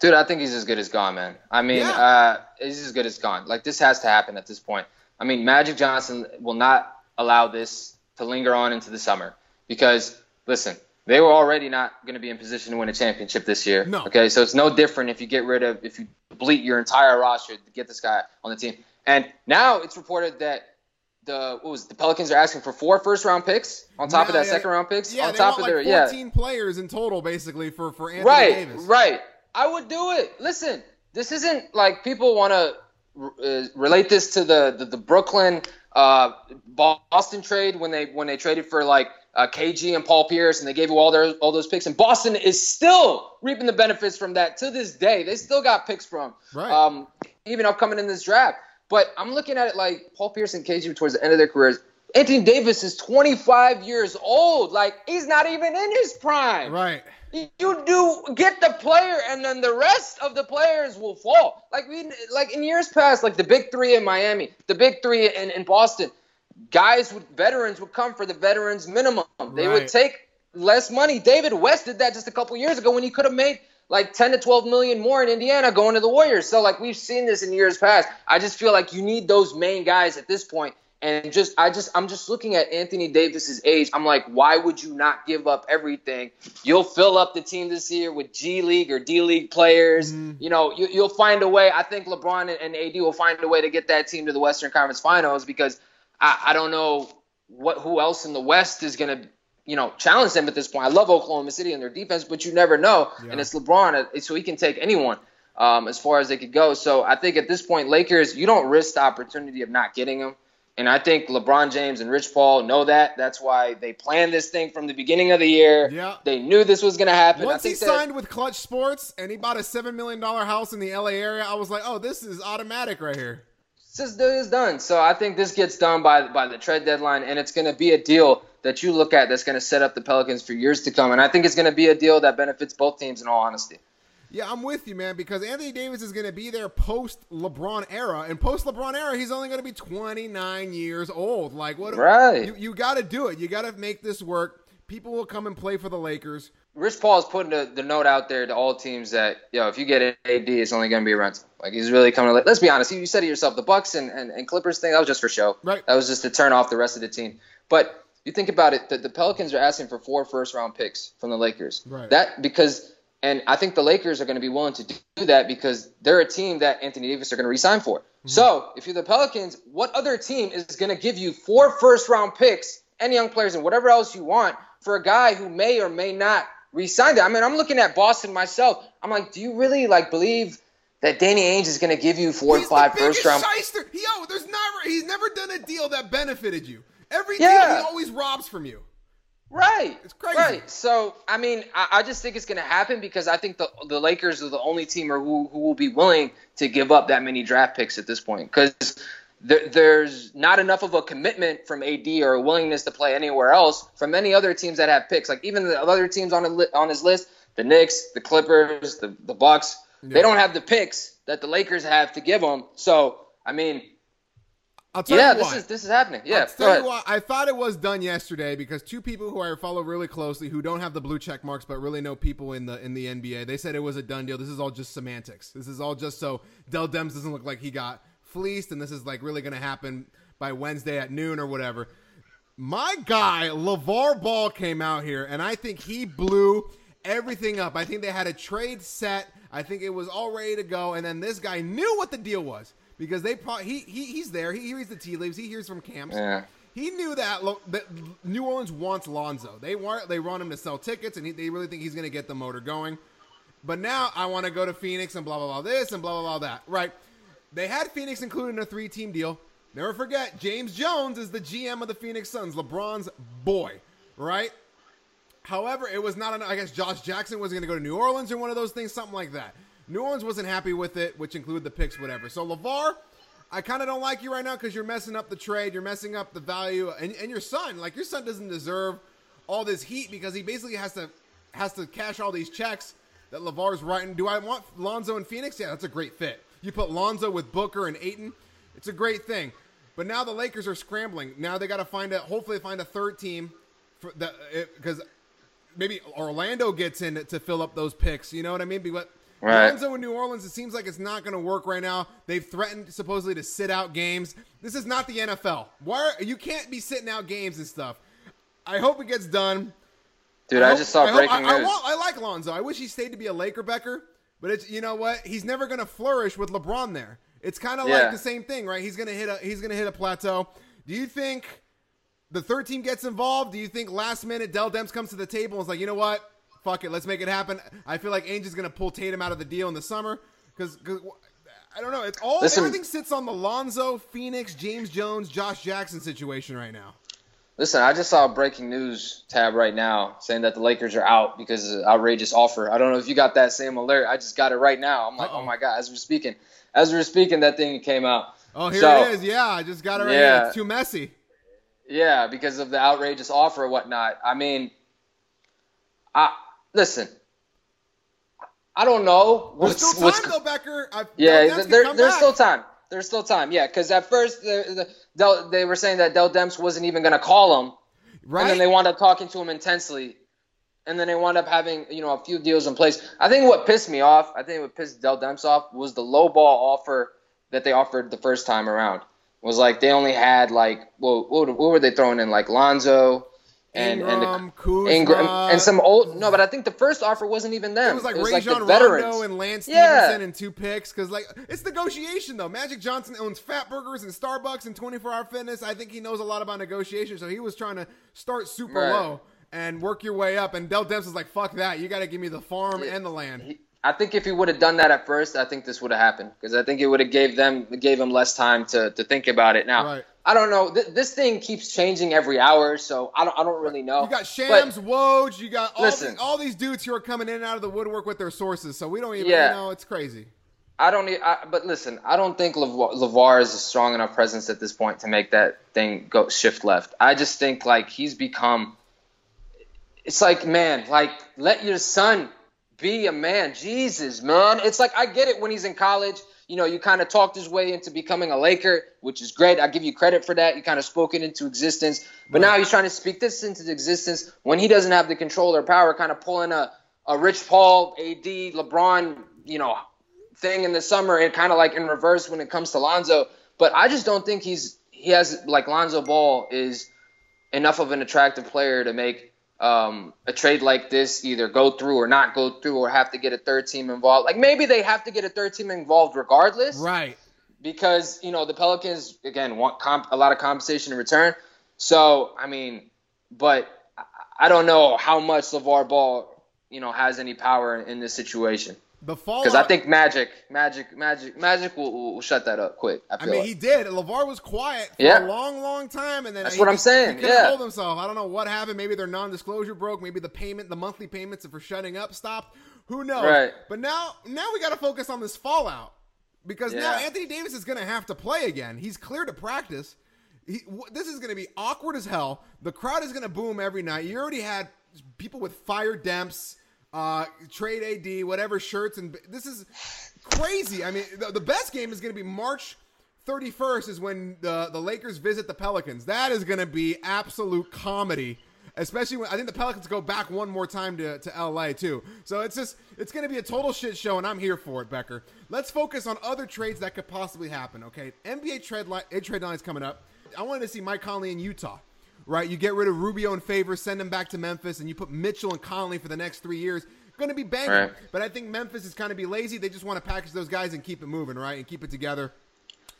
Dude, I think he's as good as gone, man. I mean, Yeah. uh, he's as good as gone. Like this has to happen at this point. I mean, Magic Johnson will not allow this to linger on into the summer because listen, they were already not going to be in position to win a championship this year. No. Okay, so it's no different if you get rid of if you deplete your entire roster to get this guy on the team. And now it's reported that the what was it, the Pelicans are asking for four first round picks on top of that yeah. second round picks Yeah, on top of like their yeah 14 players in total, basically, for for Anthony right, Davis. right. I would do it. Listen, this isn't like people want to uh, relate this to the the, the Brooklyn uh, Boston trade when they when they traded for like uh, KG and Paul Pierce and they gave you all their all those picks and Boston is still reaping the benefits from that to this day. They still got picks from Right. um, even upcoming in this draft. But I'm looking at it like Paul Pierce and KG towards the end of their careers. Anthony Davis is 25 years old. Like he's not even in his prime. Right. You do get the player, and then the rest of the players will fall. Like we, like in years past, like the big three in Miami, the big three in, in Boston, guys with veterans would come for the veterans minimum. They Right. would take less money. David West did that just a couple years ago when he could have made like 10 to 12 million more in Indiana going to the Warriors. So like we've seen this in years past. I just feel like you need those main guys at this point. And just I just I'm just looking at Anthony Davis's age. I'm like, why would you not give up everything? You'll fill up the team this year with G League or D League players. Mm-hmm. You know, you, you'll find a way. I think LeBron and, AD will find a way to get that team to the Western Conference Finals because I, I don't know what who else in the West is gonna you know challenge them at this point. I love Oklahoma City and their defense, but you never know. Yeah. And it's LeBron, uh, so he can take anyone um, as far as they could go. So I think at this point, Lakers, you don't risk the opportunity of not getting him. And I think LeBron James and Rich Paul know that. That's why they planned this thing from the beginning of the year. Yeah. They knew this was going to happen. Once he that- signed with Klutch Sports and he bought a seven million dollar house in the LA area, I was like, oh, this is automatic right here. This is done. So I think this gets done by by the trade deadline, and it's going to be a deal that you look at that's going to set up the Pelicans for years to come. And I think it's going to be a deal that benefits both teams. In all honesty, Yeah, I'm with you, man, because Anthony Davis is going to be there post LeBron era, and post LeBron era, he's only going to be 29 years old. Like, what? Right. You, you got to do it. You got to make this work. People will come and play for the Lakers. Rich Paul is putting the, the note out there to all teams that yo, if you get an AD, it's only going to be a rental. Like he's really coming. To, let's be honest. You, you said it yourself. The Bucks and, and, and Clippers thing that was just for show. Right. That was just to turn off the rest of the team. But you think about it, the, the Pelicans are asking for four first round picks from the Lakers. Right. That because and I think the Lakers are going to be willing to do that because they're a team that Anthony Davis are going to resign for. Mm-hmm. So if you're the Pelicans, what other team is going to give you four first round picks and young players and whatever else you want for a guy who may or may not resign that? I mean, I'm looking at Boston myself. I'm like, do you really like believe that Danny Ainge is going to give you four he's to five the first round? shyster. Yo, there's never he's never done a deal that benefited you. Every Yeah. deal he always robs from you. Right. It's crazy. Right. So, I mean, I, I just think it's going to happen because I think the the Lakers are the only team who, who will be willing to give up that many draft picks at this point because there, there's not enough of a commitment from AD or a willingness to play anywhere else from any other teams that have picks. Like even the other teams on li- on his list, the Knicks, the Clippers, the the Bucks, Yeah. they don't have the picks that the Lakers have to give them. So, I mean, I'll tell yeah, you this is this is happening. Yeah. I'll tell you why. I thought it was done yesterday because two people who I follow really closely, who don't have the blue check marks but really know people in the in the NBA, they said it was a done deal. This is all just semantics. This is all just so Dell Demps doesn't look like he got fleeced, and this is like really going to happen by Wednesday at noon or whatever. My guy LaVar Ball came out here, and I think he blew everything up. I think they had a trade set. I think it was all ready to go, and then this guy knew what the deal was because they he, he he's there. He hears the tea leaves. He hears from camps. Yeah. He knew that, Lo- that New Orleans wants Lonzo. They want they want him to sell tickets, and he, they really think he's going to get the motor going. But now I want to go to Phoenix and blah blah blah this and blah blah blah that. Right? They had Phoenix included in a three team deal. Never forget, James Jones is the GM of the Phoenix Suns, LeBron's boy. Right? However, it was not. An, I guess Josh Jackson was going to go to New Orleans or one of those things, something like that. New Orleans wasn't happy with it, which included the picks, whatever. So LaVar, I kind of don't like you right now because you're messing up the trade, you're messing up the value, and, and your son, like your son, doesn't deserve all this heat because he basically has to has to cash all these checks that LaVar's writing. Do I want Lonzo in Phoenix? Yeah, that's a great fit. You put Lonzo with Booker and Ayton, it's a great thing. But now the Lakers are scrambling. Now they got to find a hopefully find a third team for the because maybe Orlando gets in to fill up those picks. You know what I mean? But Right. Lonzo in New Orleans, it seems like it's not going to work right now. They've threatened supposedly to sit out games. This is not the NFL. Why are, you can't be sitting out games and stuff. I hope it gets done. Dude, I, I hope, just saw I breaking hope, news. I, I, like Lonzo. I wish he stayed to be a Laker Becker, but it's you know what? He's never gonna flourish with LeBron there. It's kind of yeah. like the same thing, right? He's gonna hit a he's gonna hit a plateau. Do you think the third team gets involved? Do you think last minute Dell Demps comes to the table and is like, you know what? Fuck it, let's make it happen. I feel like Ainge is gonna pull Tatum out of the deal in the summer because I don't know. It's all Listen, everything sits on the Lonzo, Phoenix, James Jones, Josh Jackson situation right now. Listen, I just saw a breaking news tab right now saying that the Lakers are out because of an outrageous offer. I don't know if you got that same alert. I just got it right now. I'm like, oh Uh-oh. oh my god! As we're speaking, as we're speaking, that thing came out. Oh, here so, it is. Yeah, I just got it right yeah, here. It's too messy. Yeah, because of the outrageous offer or whatnot. I mean, I listen. I don't know. What's, there's still time though, Becker. I've, yeah, there, there's back. still time. There's still time. Yeah, because at first the, the, they were saying that Dell Demps wasn't even going to call him, right? And then they wound up talking to him intensely, and then they wound up having you know a few deals in place. I think what pissed me off, I think what pissed Dell Demps off was the low ball offer that they offered the first time around. It was like they only had like well, what, what were they throwing in like Lonzo, and Ingram, and the, Ingram, and some old no, but I think the first offer wasn't even them. It was like it was like Rondo and Lance yeah. Stephenson and two picks because like it's negotiation though. Magic Johnson owns Fat Burgers and Starbucks and 24 Hour Fitness. I think he knows a lot about negotiation, so he was trying to start super right. low and work your way up. And Dell Demps is like, "Fuck that! You got to give me the farm yeah. and the land." He, I think if he would have done that at first, I think this would have happened because I think it would have gave them gave him less time to to think about it. Now, right. I don't know. Th- this thing keeps changing every hour, so I don't I don't really know. You got Shams, but, Woj, you got all, listen, the, all these dudes who are coming in and out of the woodwork with their sources, so we don't even yeah, you know it's crazy. I don't. I, but listen, I don't think LaVar is a strong enough presence at this point to make that thing go shift left. I just think like he's become. It's like man, like let your son be a man. Jesus, man. It's like I get it when he's in college. You know, you kind of talked his way into becoming a Laker, which is great. I give you credit for that. You kind of spoke it into existence. But now he's trying to speak this into existence when he doesn't have the control or power, kind of pulling a, a Rich Paul, AD, LeBron, you know, thing in the summer and kind of like in reverse when it comes to Lonzo. But I just don't think he's he has like Lonzo Ball is enough of an attractive player to make um, a trade like this either go through or not go through or have to get a third team involved. Like maybe they have to get a third team involved regardless. Right. Because, you know, the Pelicans, again, want comp- a lot of compensation in return. So, I mean, but I don't know how much LaVar Ball, you know, has any power in, in this situation. The because I think Magic, Magic, Magic, Magic will, will shut that up quick. I, I mean, like. he did. LaVar was quiet for yeah. a long, long time, and then that's what I'm saying. He yeah, hold himself. I don't know what happened. Maybe their non-disclosure broke. Maybe the payment, the monthly payments for shutting up stopped. Who knows? Right. But now, now we got to focus on this fallout because yeah. now Anthony Davis is going to have to play again. He's clear to practice. He, this is going to be awkward as hell. The crowd is going to boom every night. You already had people with fire demps uh, trade AD, whatever shirts, and this is crazy. I mean, the, the best game is going to be March 31st, is when the the Lakers visit the Pelicans. That is going to be absolute comedy. Especially when I think the Pelicans go back one more time to, to LA too. So it's just it's gonna be a total shit show and I'm here for it, Becker. Let's focus on other trades that could possibly happen, okay? NBA trade line trade line is coming up. I wanted to see Mike Conley in Utah right? You get rid of Rubio and Favors, send them back to Memphis, and you put Mitchell and Conley for the next three years. Going to be banging. Right. But I think Memphis is kind of be lazy. They just want to package those guys and keep it moving, right? And keep it together.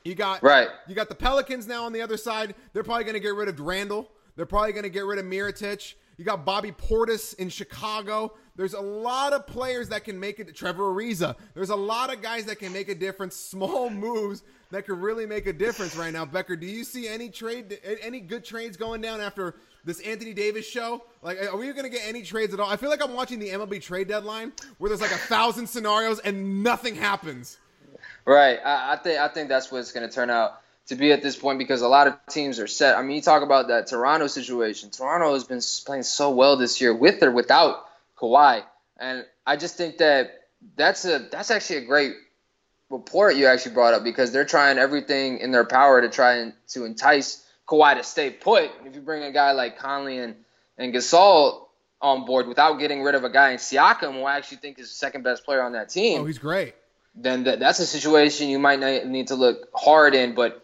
You got right. You got the Pelicans now on the other side. They're probably going to get rid of Randle. They're probably going to get rid of Mirotic. You got Bobby Portis in Chicago. There's a lot of players that can make it. Trevor Ariza. There's a lot of guys that can make a difference. Small moves that could really make a difference right now. Becker, do you see any trade, any good trades going down after this Anthony Davis show? Like, are we going to get any trades at all? I feel like I'm watching the MLB trade deadline where there's like a thousand scenarios and nothing happens. Right. I, I think I think that's what it's going to turn out to be at this point because a lot of teams are set. I mean, you talk about that Toronto situation. Toronto has been playing so well this year with or without Kawhi, and I just think that that's a that's actually a great report you actually brought up because they're trying everything in their power to try and to entice Kawhi to stay put. If you bring a guy like Conley and and Gasol on board without getting rid of a guy in Siakam, who I actually think is the second best player on that team. Oh, he's great. Then that's a situation you might need to look hard in. But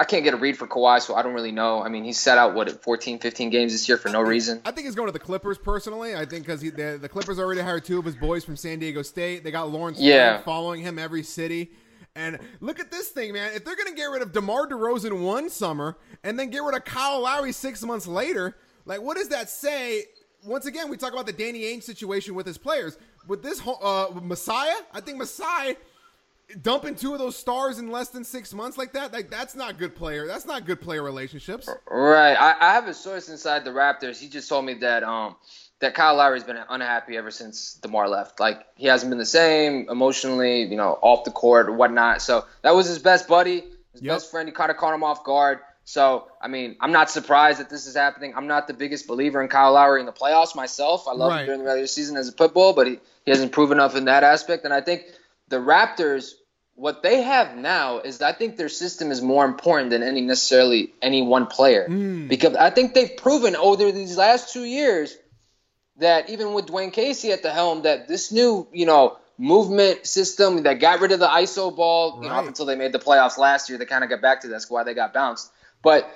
I can't get a read for Kawhi, so I don't really know. I mean, he's set out what 14, 15 games this year for no reason. I think he's going to the Clippers personally. I think because the, the Clippers already hired two of his boys from San Diego State. They got Lawrence Yeah. following him every city. And look at this thing, man. If they're going to get rid of DeMar DeRozan one summer and then get rid of Kyle Lowry six months later, like what does that say? Once again, we talk about the Danny Ainge situation with his players. With this whole- uh, Masai, I think Masai dumping two of those stars in less than six months like that, like that's not good player. That's not good player relationships. Right. I, I have a source inside the Raptors. He just told me that um that Kyle Lowry's been unhappy ever since DeMar left. Like he hasn't been the same emotionally, you know, off the court or whatnot. So that was his best buddy, his Yep. best friend. He kind of caught him off guard. So I mean, I'm not surprised that this is happening. I'm not the biggest believer in Kyle Lowry in the playoffs myself. I love Right. him during the regular season as a pit bull, but he, he hasn't proven enough in that aspect. And I think the Raptors, what they have now is I think their system is more important than any necessarily any one player Mm. because I think they've proven over these last two years that even with Dwane Casey at the helm, that this new you know movement system that got rid of the ISO ball, you know, up until they made the playoffs last year, they kind of got back to that. That's why they got bounced. But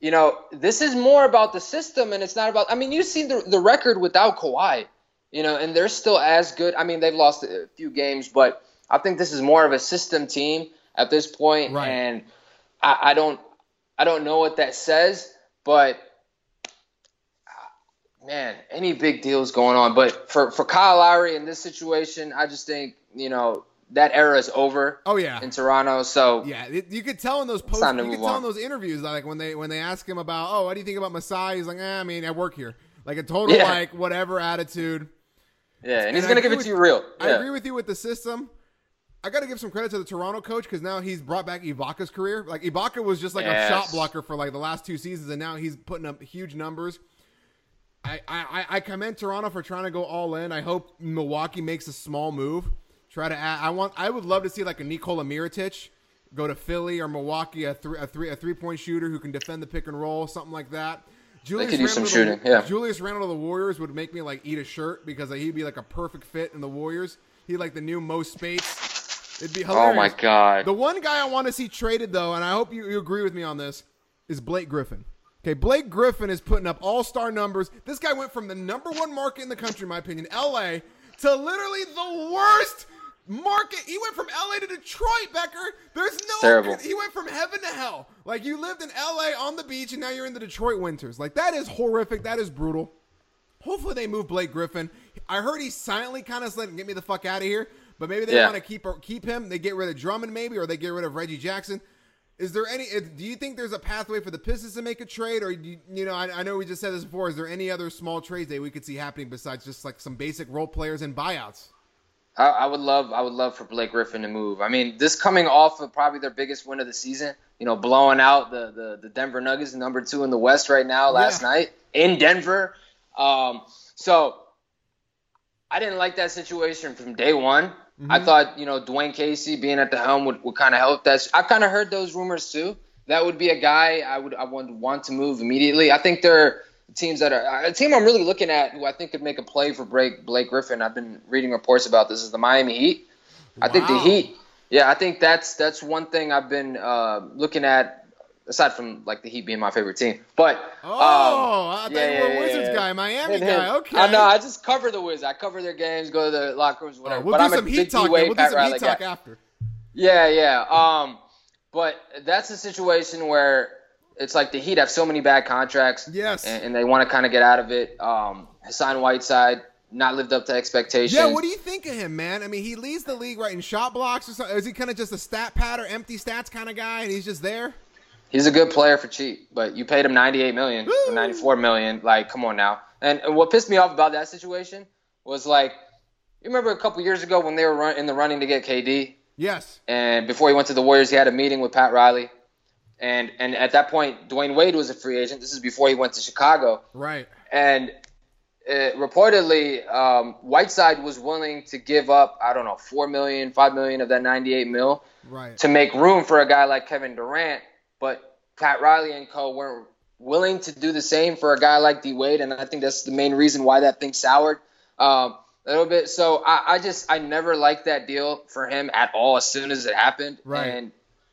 you know, this is more about the system, and it's not about. I mean, you see the the record without Kawhi, you know, and they're still as good. I mean, they've lost a few games, but I think this is more of a system team at this point, Right. and I, I don't, I don't know what that says, but man, any big deals going on. But for for Kyle Lowry in this situation, I just think you know that era is over Oh yeah. in Toronto. So Yeah, you could tell in those posts. You could tell on. in those interviews, like when they when they ask him about, oh, what do you think about Masai? He's like, eh, I mean, I work here. Like a total Yeah. like whatever attitude. yeah, and he's I gonna give it with- to you real. I agree with you with the system. I got to give some credit to the Toronto coach because now he's brought back Ibaka's career. Like Ibaka was just like a shot blocker for like the last two seasons, and now he's putting up huge numbers. I, I, I- commend Toronto for trying to go all in. I hope Milwaukee makes a small move. Try to add. I want. I would love to see like a Nikola Mirotic go to Philly or Milwaukee, a three a three a three point shooter who can defend the pick and roll, something like that. Julius could use some Randle to the- shooting, yeah. Julius Randle to the Warriors would make me like eat a shirt because like, he'd be like a perfect fit in the Warriors. He'd like the new Mo Speights. It'd be hilarious. Oh my god. The one guy I want to see traded though, and I hope you, you agree with me on this, is Blake Griffin. Okay, Blake Griffin is putting up all star numbers. This guy went from the number one market in the country, in my opinion, LA, to literally the worst market. He went from LA to Detroit, Becker. There's no terrible. he went from heaven to hell. Like you lived in LA on the beach and now you're in the Detroit winters. Like that is horrific. That is brutal. Hopefully they move Blake Griffin. I heard he silently kind of said, "Get me the fuck out of here." But maybe they Yeah. want to keep keep him. They get rid of Drummond, maybe, or they get rid of Reggie Jackson. Is there any? Do you think there's a pathway for the Pistons to make a trade, or you, you know? I, I know we just said this before. Is there any other small trades that we could see happening besides just like some basic role players and buyouts? I, I would love I would love for Blake Griffin to move. I mean, this coming off of probably their biggest win of the season, you know, blowing out the the, the Denver Nuggets, number two in the West right now, last Yeah. night in Denver. Um, so I didn't like that situation from day one. I thought, you know, Dwane Casey being at the helm would, would kind of help that. I've kind of heard those rumors too. That would be a guy I would I would want to move immediately. I think there are teams that are a team I'm really looking at who I think could make a play for Blake Blake Griffin. I've been reading reports about this is the Miami Heat. I think the Heat. Yeah, I think that's that's one thing I've been uh, looking at aside from like the Heat being my favorite team. But Oh, um, I thought yeah, you were a yeah, Wizards yeah. guy, Miami Hit, guy. Okay. I know. I just cover the Wizards. I cover their games, go to the locker rooms, Oh, whatever. we'll but do I'm some a Heat talk. We'll do some Riley Heat guy. talk after. Yeah, yeah. Um, but that's a situation where it's like the Heat have so many bad contracts. Yes. And, and they want to kind of get out of it. Um, Hassan Whiteside not lived up to expectations. Yeah, what do you think of him, man? I mean, he leads the league right in shot blocks or something. Is he kind of just a stat pad or empty stats kind of guy, and he's just there? He's a good player for cheap, but you paid him 98 million Woo! or 94 million. Like, come on now. And, and what pissed me off about that situation was like, you remember a couple years ago when they were run, in the running to get KD, Yes. and before he went to the Warriors, he had a meeting with Pat Riley, and and at that point, Dwyane Wade was a free agent. This is before he went to Chicago, Right. and uh, reportedly, um, Whiteside was willing to give up I don't know four million, five million of that 98 mil Right. to make room for a guy like Kevin Durant, but Pat Riley and co weren't willing to do the same for a guy like D Wade, and I think that's the main reason why that thing soured um, a little bit. So I, I just I never liked that deal for him at all. As soon as it happened, Right. and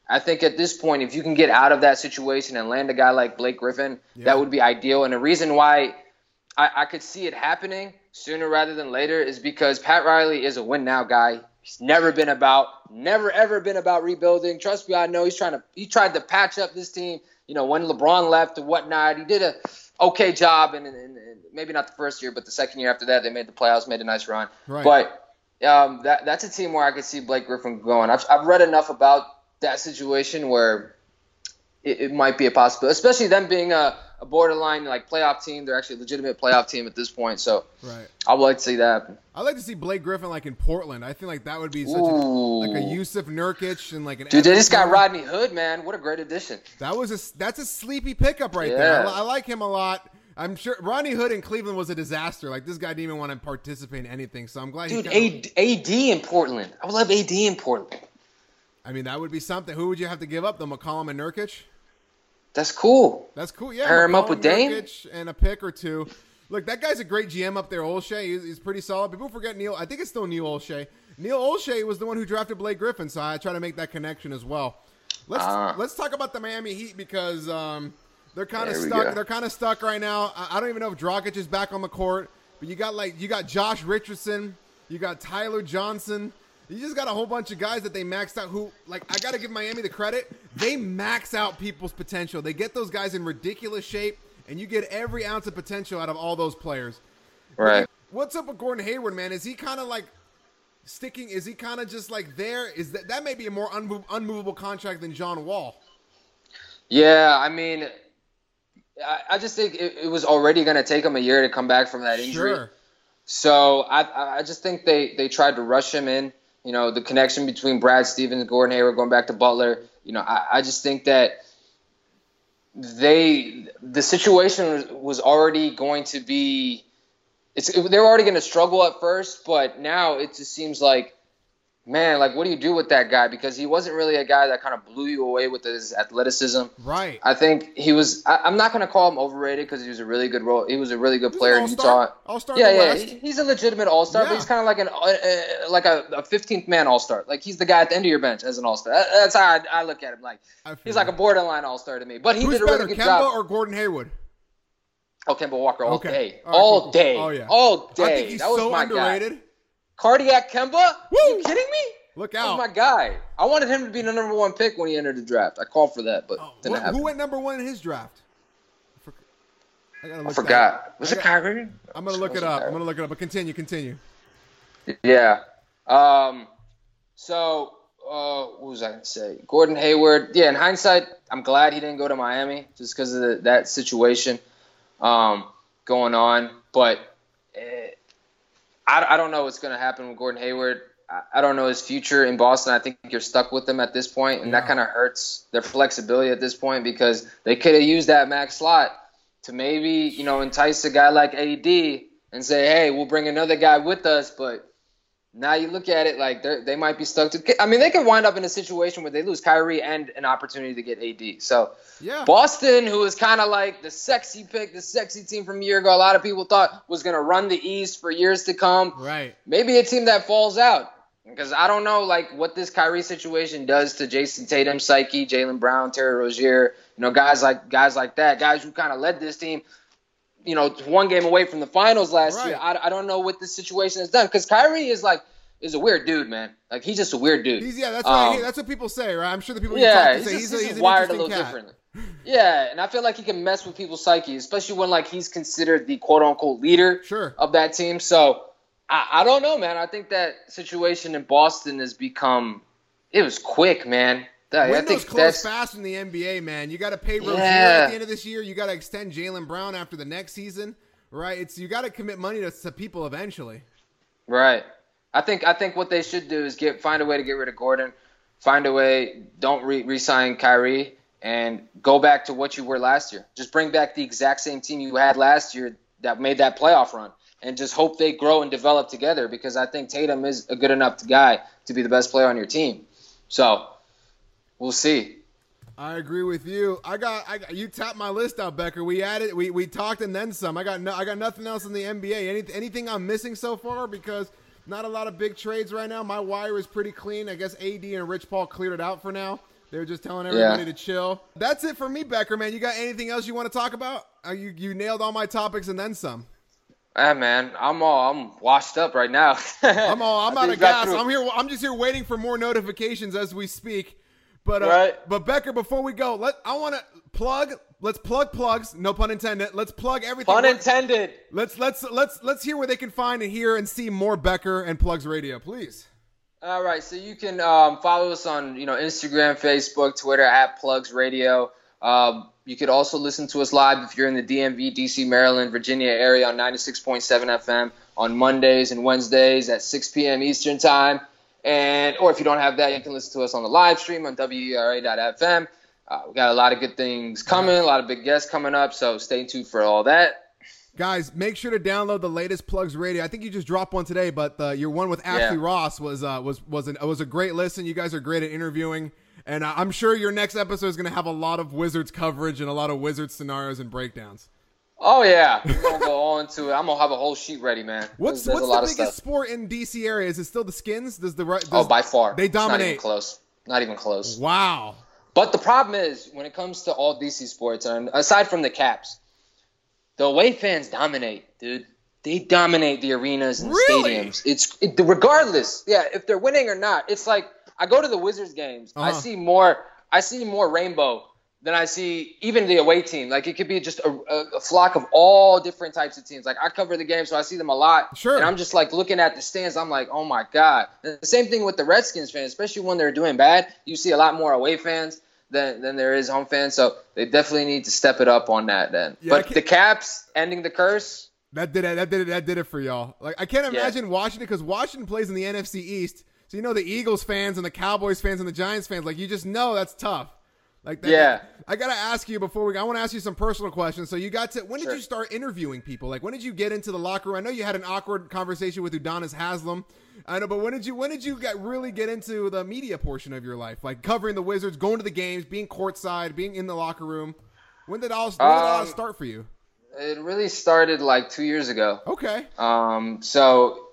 I think at this point, if you can get out of that situation and land a guy like Blake Griffin, Yeah. that would be ideal. And the reason why I, I could see it happening sooner rather than later is because Pat Riley is a win now guy. He's never been about, never ever been about rebuilding. Trust me, I know he's trying to. He tried to patch up this team. You know, when LeBron left and whatnot, he did a okay job, and, and, and maybe not the first year, but the second year after that, they made the playoffs, made a nice run. Right. But um, that that's a team where I could see Blake Griffin going. I've I've read enough about that situation where it, it might be a possibility, especially them being a, a borderline like playoff team. They're actually a legitimate playoff team at this point, so Right. I would like to see that. I'd like to see Blake Griffin like in Portland. I think like that would be such a, like a Jusuf Nurkic and like an. Dude, they just got Rodney Hood, man. What a great addition. That was a that's a sleepy pickup right there. I, I like him a lot. I'm sure Rodney Hood in Cleveland was a disaster. Like this guy didn't even want to participate in anything. So I'm glad. Dude, AD, AD in Portland. I would love AD in Portland. I mean, that would be something. Who would you have to give up? The McCollum and Nurkic. That's cool. That's cool. Yeah, Pair him up with Dame? And a pick or two. Look, that guy's a great GM up there, Olshey. He's, he's pretty solid. People forget Neil. I think it's still Neil Olshey. Neil Olshey was the one who drafted Blake Griffin, so I try to make that connection as well. Let's Ah. let's talk about the Miami Heat because um, they're kind of stuck. They're kind of stuck right now. I, I don't even know if Dragic is back on the court, but you got like you got Josh Richardson, you got Tyler Johnson. You just got a whole bunch of guys that they maxed out. Who like I got to give Miami the credit. They max out people's potential. They get those guys in ridiculous shape, and you get every ounce of potential out of all those players. Right. What's up with Gordon Hayward, man? Is he kind of like sticking? Is he kind of just like there? Is that that may be a more unmov- unmovable contract than John Wall? Yeah, I mean, I, I just think it, it was already going to take him a year to come back from that injury. Sure. So I, I just think they, they tried to rush him in. You know, the connection between Brad Stevens Gordon Hayward going back to Butler. You know, I, I just think that they the situation was, already going to be it's they were already going to struggle at first, but now it just seems like man, like what do you do with that guy because he wasn't really a guy that kind of blew you away with his athleticism. Right. I think he was. I, I'm not going to call him overrated because he was a really good role. He was a really good He's player an in all-star. Utah. All-star Yeah, yeah. He- He's a legitimate all star, Yeah. but he's kind of like an uh, uh, like a, a 15th man all star. Like he's the guy at the end of your bench as an all star. That's how I, I look at him. Like he's like a borderline all star to me. But he Who's did a better, really good Kemba job. or Gordon Hayward? oh, Kemba Walker all Okay. day, all cool, cool. day, Oh, yeah. all day. I think he's that was so my underrated. guy. Cardiac Kemba? Are you kidding me? Look That was out. my guy. I wanted him to be the number one pick when he entered the draft. I called for that, but Oh, didn't what- happen. who went number one in his draft? I for- I, gotta I forgot. that- Was I it got- Kyrie? I'm gonna look it up. I'm gonna look it up. But continue, continue. Yeah. Um. So, uh, what was I gonna say? Gordon Hayward. Yeah. In hindsight, I'm glad he didn't go to Miami just because of the, that situation um, going on. But eh, I, I don't know what's gonna happen with Gordon Hayward. I, I don't know his future in Boston. I think you're stuck with them at this point, and that kind of hurts their flexibility at this point because they could have used that max slot to maybe you know entice a guy like AD and say, hey, we'll bring another guy with us, but now you look at it like they they might be stuck to. I mean, they could wind up in a situation where they lose Kyrie and an opportunity to get AD. So Yeah. Boston, who was kind of like the sexy pick, the sexy team from a year ago, a lot of people thought was going to run the East for years to come. Right. Maybe a team that falls out because I don't know like what this Kyrie situation does to Jayson Tatum, Psyche, Jaylen Brown, Terry Rozier, you know, guys like guys like that, guys who kind of led this team. You know, one game away from the finals last Right. year. I, I don't know what this situation has done because Kyrie is like is a weird dude, man. Like he's just a weird dude. He's yeah. That's what I Um. That's what people say, right? I'm sure the people you yeah, talk to he's, say just, he's, he's a, he's wired a little cat. differently. Yeah, and I feel like he can mess with people's psyche, especially when like he's considered the quote unquote leader Sure. of that team. So I, I don't know, man. I think that situation in Boston has become it was quick, man. I Windows think close that's fast in the NBA, man. You got to pay Rozier Yeah. at the end of this year. You got to extend Jaylen Brown after the next season, right? It's you got to commit money to, to people eventually. right. I think I think what they should do is get find a way to get rid of Gordon, find a way don't re- re-sign Kyrie, and go back to what you were last year. Just bring back the exact same team you had last year that made that playoff run, and just hope they grow and develop together. Because I think Tatum is a good enough guy to be the best player on your team. So we'll see. I agree with you. I got, I got you tapped my list out, Becker. We added, we, we talked and then some. I got no, I got nothing else in the NBA. Any, anything I'm missing so far because not a lot of big trades right now. My wire is pretty clean. I guess AD and Rich Paul cleared it out for now. They were just telling everybody yeah. to chill. That's it for me, Becker. Man, you got anything else you want to talk about? Uh, you you nailed all my topics and then some. Yeah, man, I'm all I'm washed up right now. I'm all I'm out of gas. I'm here. I'm just here waiting for more notifications as we speak. But uh, right. but Becker, before we go, let I want to plug. Let's plug plugs. No pun intended. Let's plug everything. Pun intended. Let's let's let's let's hear where they can find and hear and see more Becker and Plugs Radio, please. All right, so you can um, follow us on you know Instagram, Facebook, Twitter at Plugs Radio. Um, you could also listen to us live if you're in the DMV, DC, Maryland, Virginia area on 96.7 FM on Mondays and Wednesdays at 6 p.m. Eastern Time. And or if you don't have that, you can listen to us on the live stream on WERA.fm. Uh, we got a lot of good things coming, a lot of big guests coming up, so stay tuned for all that. Guys, make sure to download the latest Plugs Radio. I think you just dropped one today, but the, your one with Ashley yeah. Ross was uh, was was an, was a great listen. You guys are great at interviewing. And I'm sure your next episode is going to have a lot of Wizards coverage and a lot of Wizards scenarios and breakdowns. Oh yeah, we're gonna go on to it. I'm gonna have a whole sheet ready, man. What's there's, there's what's the biggest sport in DC area? Is it still the Skins? Does the does, oh by far they dominate? not even close. Not even close. Wow. But the problem is when it comes to all DC sports, and aside from the Caps, the away fans dominate, dude. They dominate the arenas and really? stadiums. It's it, regardless, yeah, if they're winning or not. It's like I go to the Wizards games. Uh-huh. I see more. I see more rainbow than I see even the away team. Like it could be just a, a, flock of all different types of teams. Like I cover the game, so I see them a lot. Sure. And I'm just like looking at the stands. I'm like, oh my god. And the same thing with the Redskins fans, especially when they're doing bad. You see a lot more away fans than than there is home fans. So they definitely need to step it up on that. Then, yeah, but the Caps ending the curse. That did it. That did it. That did it for y'all. Like I can't imagine yeah. Washington because Washington plays in the NFC East so you know the Eagles fans and the Cowboys fans and the Giants fans, like you just know that's tough. Like that, yeah. I gotta ask you before we. I want to ask you some personal questions. So you got to. When did you start interviewing people? Like when did you get into the locker room? I know you had an awkward conversation with Udonis Haslem. I know, but when did you when did you get really get into the media portion of your life, like covering the Wizards, going to the games, being courtside, being in the locker room? When did all when did all um, start for you? It really started like two years ago. Okay. Um. So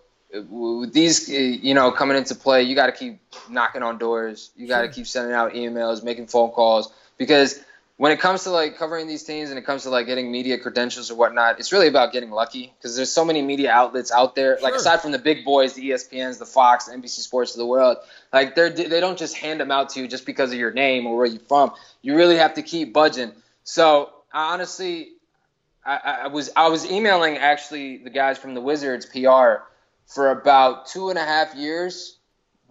with these, uh, you know, coming into play, you got to keep knocking on doors. You got to keep sending out emails, making phone calls, because when it comes to like covering these teams and it comes to like getting media credentials or whatnot, it's really about getting lucky because there's so many media outlets out there. Sure. Like aside from the big boys, the ESPNs, the Fox, the NBC Sports of the world, like they're they don't just hand them out to you just because of your name or where you're from. You really have to keep budging. So I honestly, I, I was I was emailing actually the guys from the Wizards PR for about two and a half years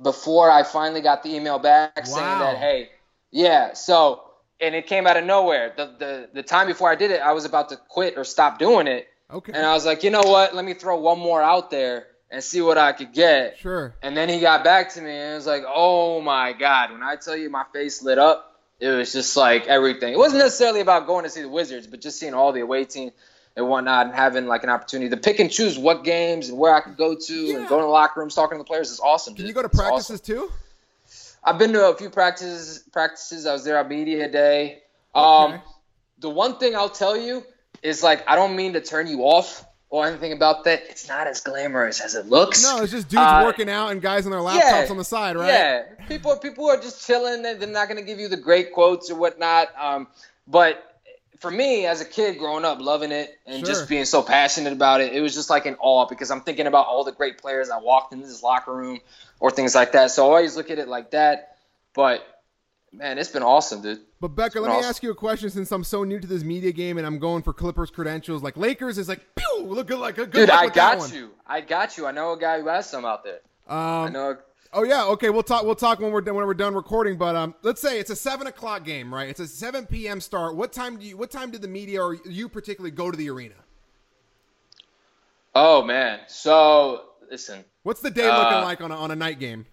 before I finally got the email back wow. saying that, hey, yeah, so and it came out of nowhere. The, the the time before I did it, I was about to quit or stop doing it. Okay. And I was like, you know what? Let me throw one more out there and see what I could get. Sure. And then he got back to me and it was like, oh my God. When I tell you my face lit up, it was just like everything. It wasn't necessarily about going to see the Wizards, but just seeing all the away teams and whatnot, and having like an opportunity to pick and choose what games and where I could go to, yeah. and go to the locker rooms, talking to the players is awesome. Can you go to practices awesome. too? I've been to a few practices. Practices. I was there on media day. Um, the one thing I'll tell you is like I don't mean to turn you off or anything about that. It's not as glamorous as it looks. No, it's just dudes uh, working out and guys on their laptops yeah, on the side, right? Yeah, people people are just chilling. They're not going to give you the great quotes or whatnot. Um, but for me as a kid growing up loving it and sure. just being so passionate about it it was just like an awe because i'm thinking about all the great players i walked into this locker room or things like that so i always look at it like that but man it's been awesome dude but becca let me awesome. ask you a question since I'm so new to this media game and I'm going for Clippers credentials. Like Lakers is like, pew, look good, like a good. Dude, I got you. I got you. I know a guy who has some out there. Um, I know Oh yeah, okay. We'll talk. We'll talk when we're done. When we're done recording. But um, let's say it's a seven o'clock game, right? It's a seven p.m. start. What time do you? What time did the media or you particularly go to the arena? Oh man. So listen. What's the day looking uh, like on a, on a night game?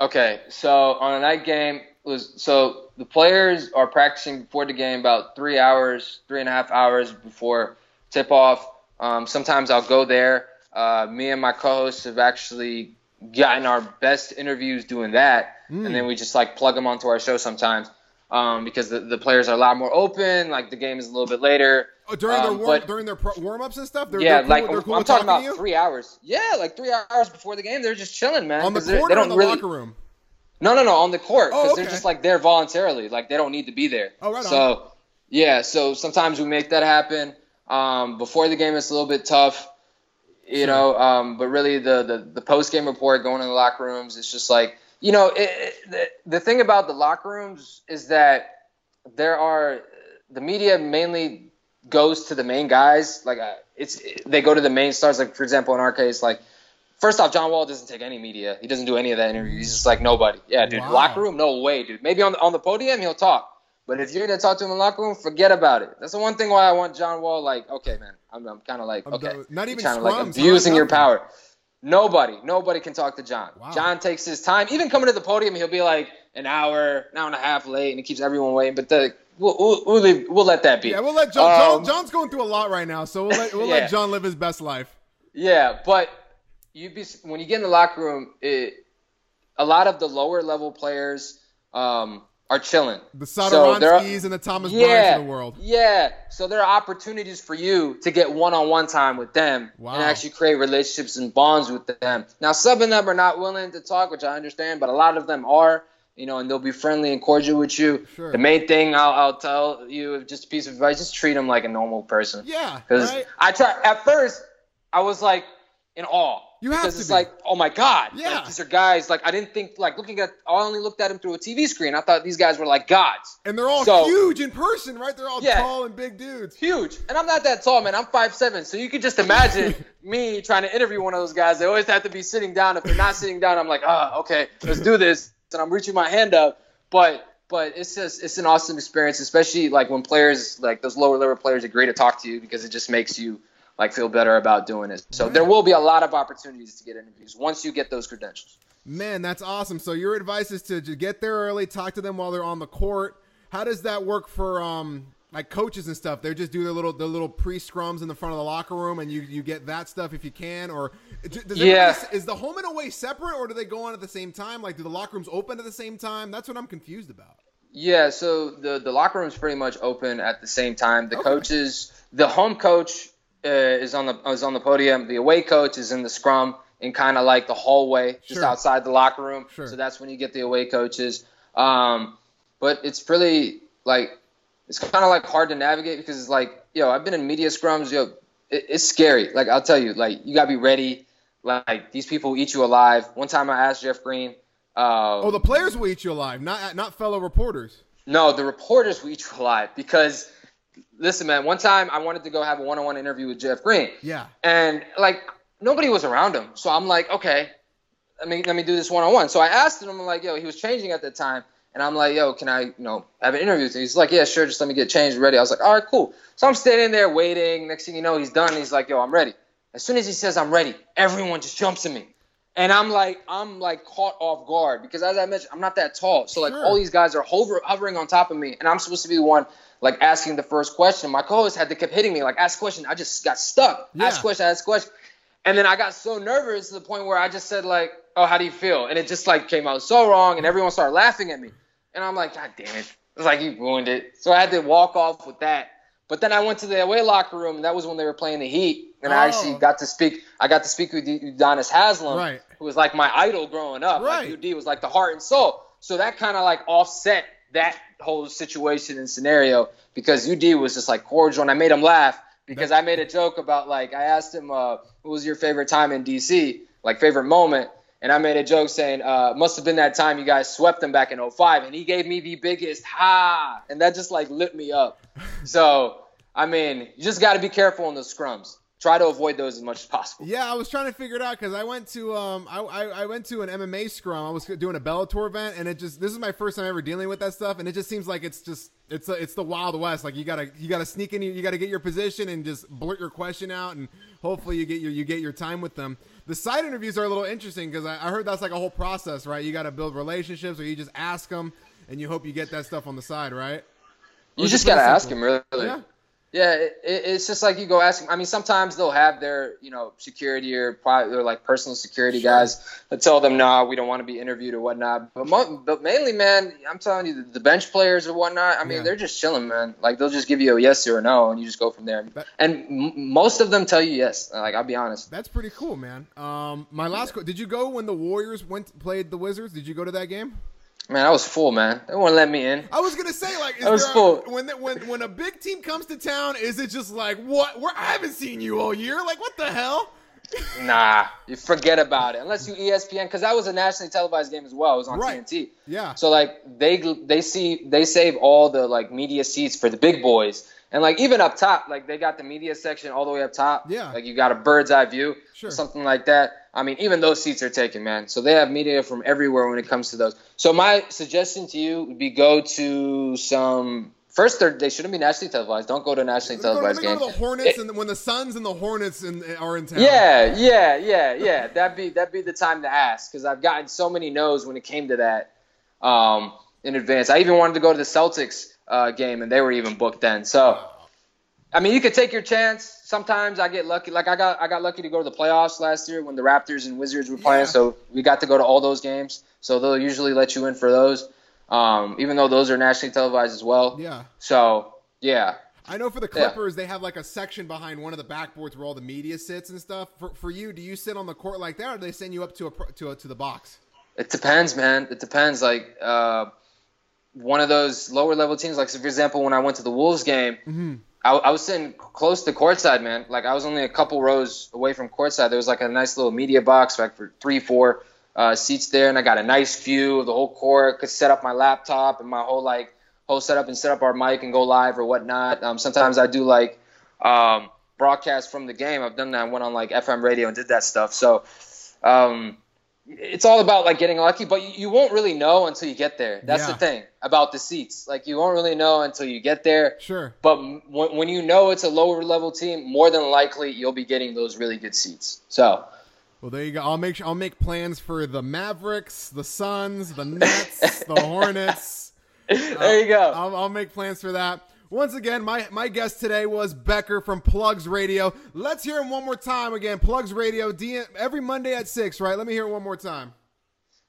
Okay, so on a night game was so the players are practicing before the game about three hours, three and a half hours before tip off. Um, sometimes I'll go there. Uh, me and my co-hosts have actually gotten our best interviews doing that, mm. and then we just like plug them onto our show sometimes. Um, because the, the players are a lot more open. Like the game is a little bit later. Oh, during um, their warm, but, during their warm ups and stuff. They're, yeah, they're cool, like cool I'm talking, about three hours. Yeah, like three hours before the game, they're just chilling, man. On the court, they don't in the really, locker room. No, no, no, on the court because Oh, okay. they're just like there voluntarily, like they don't need to be there. Oh, right on. So, yeah, so sometimes we make that happen. Um, before the game, it's a little bit tough, you Sure. know. Um, but really, the the, the post game report, going in the locker rooms, it's just like you know, it, it, the, the thing about the locker rooms is that there are the media mainly goes to the main guys. Like uh, it's they go to the main stars. Like for example, in our case, like first off, John Wall doesn't take any media. He doesn't do any of that interview. He's just like nobody. Yeah, dude. Wow. Locker room, no way, dude. Maybe on the, on the podium he'll talk. But if you're gonna talk to him in the locker room, forget about it. That's the one thing why I want John Wall. Like, okay, man, I'm, I'm kind of like, I'm okay, not even kinda like abusing your power. Nobody, nobody can talk to John. Wow. John takes his time. Even coming to the podium, he'll be like an hour, an hour and a half late, and he keeps everyone waiting. But the we'll we'll, we'll, leave, we'll let that be. Yeah, we'll let John, John. Um, John's going through a lot right now, so we'll let we'll Yeah. let John live his best life. Yeah, but you be when you get in the locker room, it, a lot of the lower level players um, are chilling. The So are- Satoranskys and the Thomas yeah, Bryants of the world. Yeah, so there are opportunities for you to get one-on-one time with them Wow. and actually create relationships and bonds with them. Now, some of them are not willing to talk, which I understand, but a lot of them are. You know, and they'll be friendly and cordial with you. Sure. The main thing I'll, I'll tell you, just a piece of advice, just treat them like a normal person. Yeah, Because right? I try at first, I was like in awe. You have because to it's be. like, oh my god, Yeah. like, these are guys. Like I didn't think like looking at. I only looked at them through a TV screen. I thought these guys were like gods, And they're all So- huge in person, right? They're all Yeah. tall and big dudes. huge. And I'm not that tall, man. I'm five seven. So you could just imagine me trying to interview one of those guys. They always have to be sitting down. If they're not sitting down, I'm like, ah, okay, let's do this. And I'm reaching my hand up, but. But it's just it's an awesome experience, especially like when players like those lower level players agree to talk to you because it just makes you like feel better about doing it. So there will be a lot of opportunities to get interviews once you get those credentials. Man, that's awesome. So your advice is to just get there early, talk to them while they're on the court. How does that work for um like coaches and stuff? They just do their little their little pre scrums in the front of the locker room, and you you get that stuff if you can. Or does Yeah. is the home and away separate, or do they go on at the same time? Like, do the locker rooms open at the same time? That's what I'm confused about. Yeah, so the the locker room's pretty much open at the same time. The Okay. coaches, the home coach uh, is on the is on the podium. The away coach is in the scrum in kind of like the hallway, just Sure. outside the locker room. Sure. So that's when you get the away coaches. Um, but it's really like it's kind of like hard to navigate because it's like yo, I've been in media scrums, yo, it, it's scary. Like I'll tell you, like you gotta be ready. Like these people eat you alive. One time I asked Jeff Green. Uh, Oh, the players will eat you alive, not not fellow reporters. no, the reporters will eat you alive because, listen, man. One time I wanted to go have a one-on-one interview with Jeff Green, Yeah. and like nobody was around him. So I'm like, okay, let me let me do this one-on-one. So I asked him, I'm like, yo, he was changing at the time, and I'm like, yo, can I, you know, have an interview with you? He's like, yeah, sure, just let me get changed, ready. I was like, all right, cool. So I'm standing there waiting. Next thing you know, he's done. He's like, yo, I'm ready. As soon as he says I'm ready, everyone just jumps at me. And I'm like, I'm like caught off guard because as I mentioned, I'm not that tall. So like Sure. all these guys are hover, hovering on top of me, and I'm supposed to be the one like asking the first question. My co-host had to keep hitting me like, ask question. I just got stuck. Yeah. Ask question, ask question. And then I got so nervous to the point where I just said like, "Oh, how do you feel?" And it just like came out so wrong, and everyone started laughing at me. And I'm like, "God damn it!" It's like you ruined it. So I had to walk off with that. But then I went to the away locker room, and that was when they were playing the Heat, and I Oh. actually got to speak. I got to speak with Udonis Haslem, Right. who was like my idol growing up. Right. Like UD was like the heart and soul. So that kind of like offset that whole situation and scenario because UD was just like cordial, and I made him laugh because I made a joke about like I asked him, uh, "What was your favorite time in DC? Like favorite moment?" And I made a joke saying, uh, "Must have been that time you guys swept them back in 05. and he gave me the biggest ha, and that just like lit me up. So I mean, you just got to be careful in the scrums. Try to avoid those as much as possible. Yeah, I was trying to figure it out because I went to um I, I I went to an MMA scrum. I was doing a Bellator event, and it just this is my first time ever dealing with that stuff, and it just seems like it's just it's a, it's the Wild West. Like you gotta you gotta sneak in, you gotta get your position and just blurt your question out, and hopefully you get your you get your time with them. The side interviews are a little interesting because I, I heard that's like a whole process, right? You got to build relationships, or you just ask them, and you hope you get that stuff on the side, right? You just gotta ask them, really. Yeah. Yeah, it, it- it's just like you go ask them. I mean, sometimes they'll have their, you know, security or private or like personal security Sure. guys that tell them, "No, we don't want to be interviewed or whatnot." But mo- but mainly, man, I'm telling you, the, bench players or whatnot. I mean, Yeah. they're just chilling, man. Like they'll just give you a yes or a no, and you just go from there. That- and m- most of them tell you yes. Like I'll be honest. That's pretty cool, man. Um, my last, que- did you go when the Warriors went played the Wizards? Did you go to that game? Man, I was full, man. They wouldn't let me in. I was gonna say, like, is I was there a- full. when when when a big team comes to town, is it just like what? Where I haven't seen you all year. Like, what the hell? Nah, you forget about it. Unless you ESPN, because that was a nationally televised game as well. It was on Right. TNT. Yeah. So like they they see they save all the like media seats for the big boys, and like even up top, like they got the media section all the way up top. Yeah. Like you got a bird's eye view, Sure. something like that. I mean, even those seats are taken, man. So they have media from everywhere when it comes to those. So my suggestion to you would be go to some. First, they're, shouldn't be nationally televised. Don't go to nationally Let me go- televised me go to the Hornets, and when the Suns and the Hornets in, are in town. Yeah, yeah, yeah, yeah. That'd be that'd be the time to ask because I've gotten so many no's when it came to that um, in advance. I even wanted to go to the Celtics uh, game, and they were even booked then. So, I mean, you could take your chance. Sometimes I get lucky. Like I got I got lucky to go to the playoffs last year when the Raptors and Wizards were playing. Yeah. So we got to go to all those games. So they'll usually let you in for those, um, even though those are nationally televised as well. Yeah. So yeah, I know for the Yeah. Clippers, they have like a section behind one of the backboards where all the media sits and stuff. For, for you, do you sit on the court like that, or do they send you up to a to a, to the box? It depends, man. It depends. Like uh, one of those lower level teams, like so for example, when I went to the Wolves game, I, I was sitting close to courtside, man. Like I was only a couple rows away from courtside. There was like a nice little media box, like for three, four uh, seats there, and I got a nice view of the whole court. Could set up my laptop and my whole like whole setup and set up our mic and go live or whatnot. Um, sometimes I do like um, broadcast from the game. I've done that. I went on like FM radio and did that stuff. So. Um, it's all about like getting lucky, but you, you won't really know until you get there. That's Yeah. the thing about the seats. Like you won't really know until you get there. Sure. But m- when, when you know it's a lower level team, more than likely you'll be getting those really good seats. So Well, there you go. I'll make sure I'll make plans for the Mavericks, the Suns, the Nets, the Hornets. there you go. I'll, I'll make plans for that. Once again, my, my guest today was Becker from Plugs Radio. Let's hear him one more time again. Plugs Radio, DM, every Monday at 6, right? Let me hear it one more time.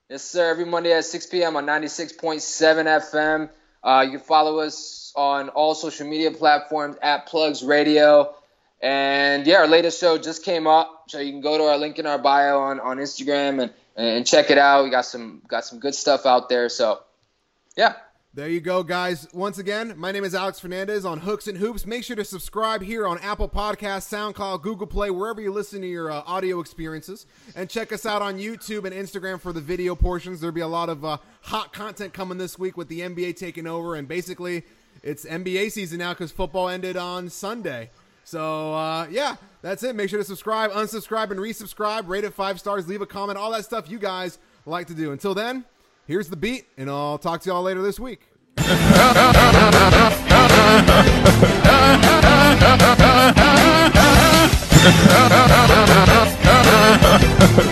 Yes, sir. Every Monday at 6 p.m. on 96.7 FM. Uh, you follow us on all social media platforms at Plugs Radio. And yeah, our latest show just came up, so you can go to our link in our bio on, on Instagram and, and check it out. We got some got some good stuff out there. So yeah, There you go, guys. Once again, my name is Alex Fernandez on Hooks and Hoops. Make sure to subscribe here on Apple Podcasts, SoundCloud, Google Play, wherever you listen to your uh, audio experiences. And check us out on YouTube and Instagram for the video portions. There'll be a lot of uh, hot content coming this week with the NBA taking over. And basically, it's NBA season now because football ended on Sunday. So, uh, yeah, that's it. Make sure to subscribe, unsubscribe, and resubscribe. Rate it five stars, leave a comment, all that stuff you guys like to do. Until then, Here's the beat, and I'll talk to y'all later this week.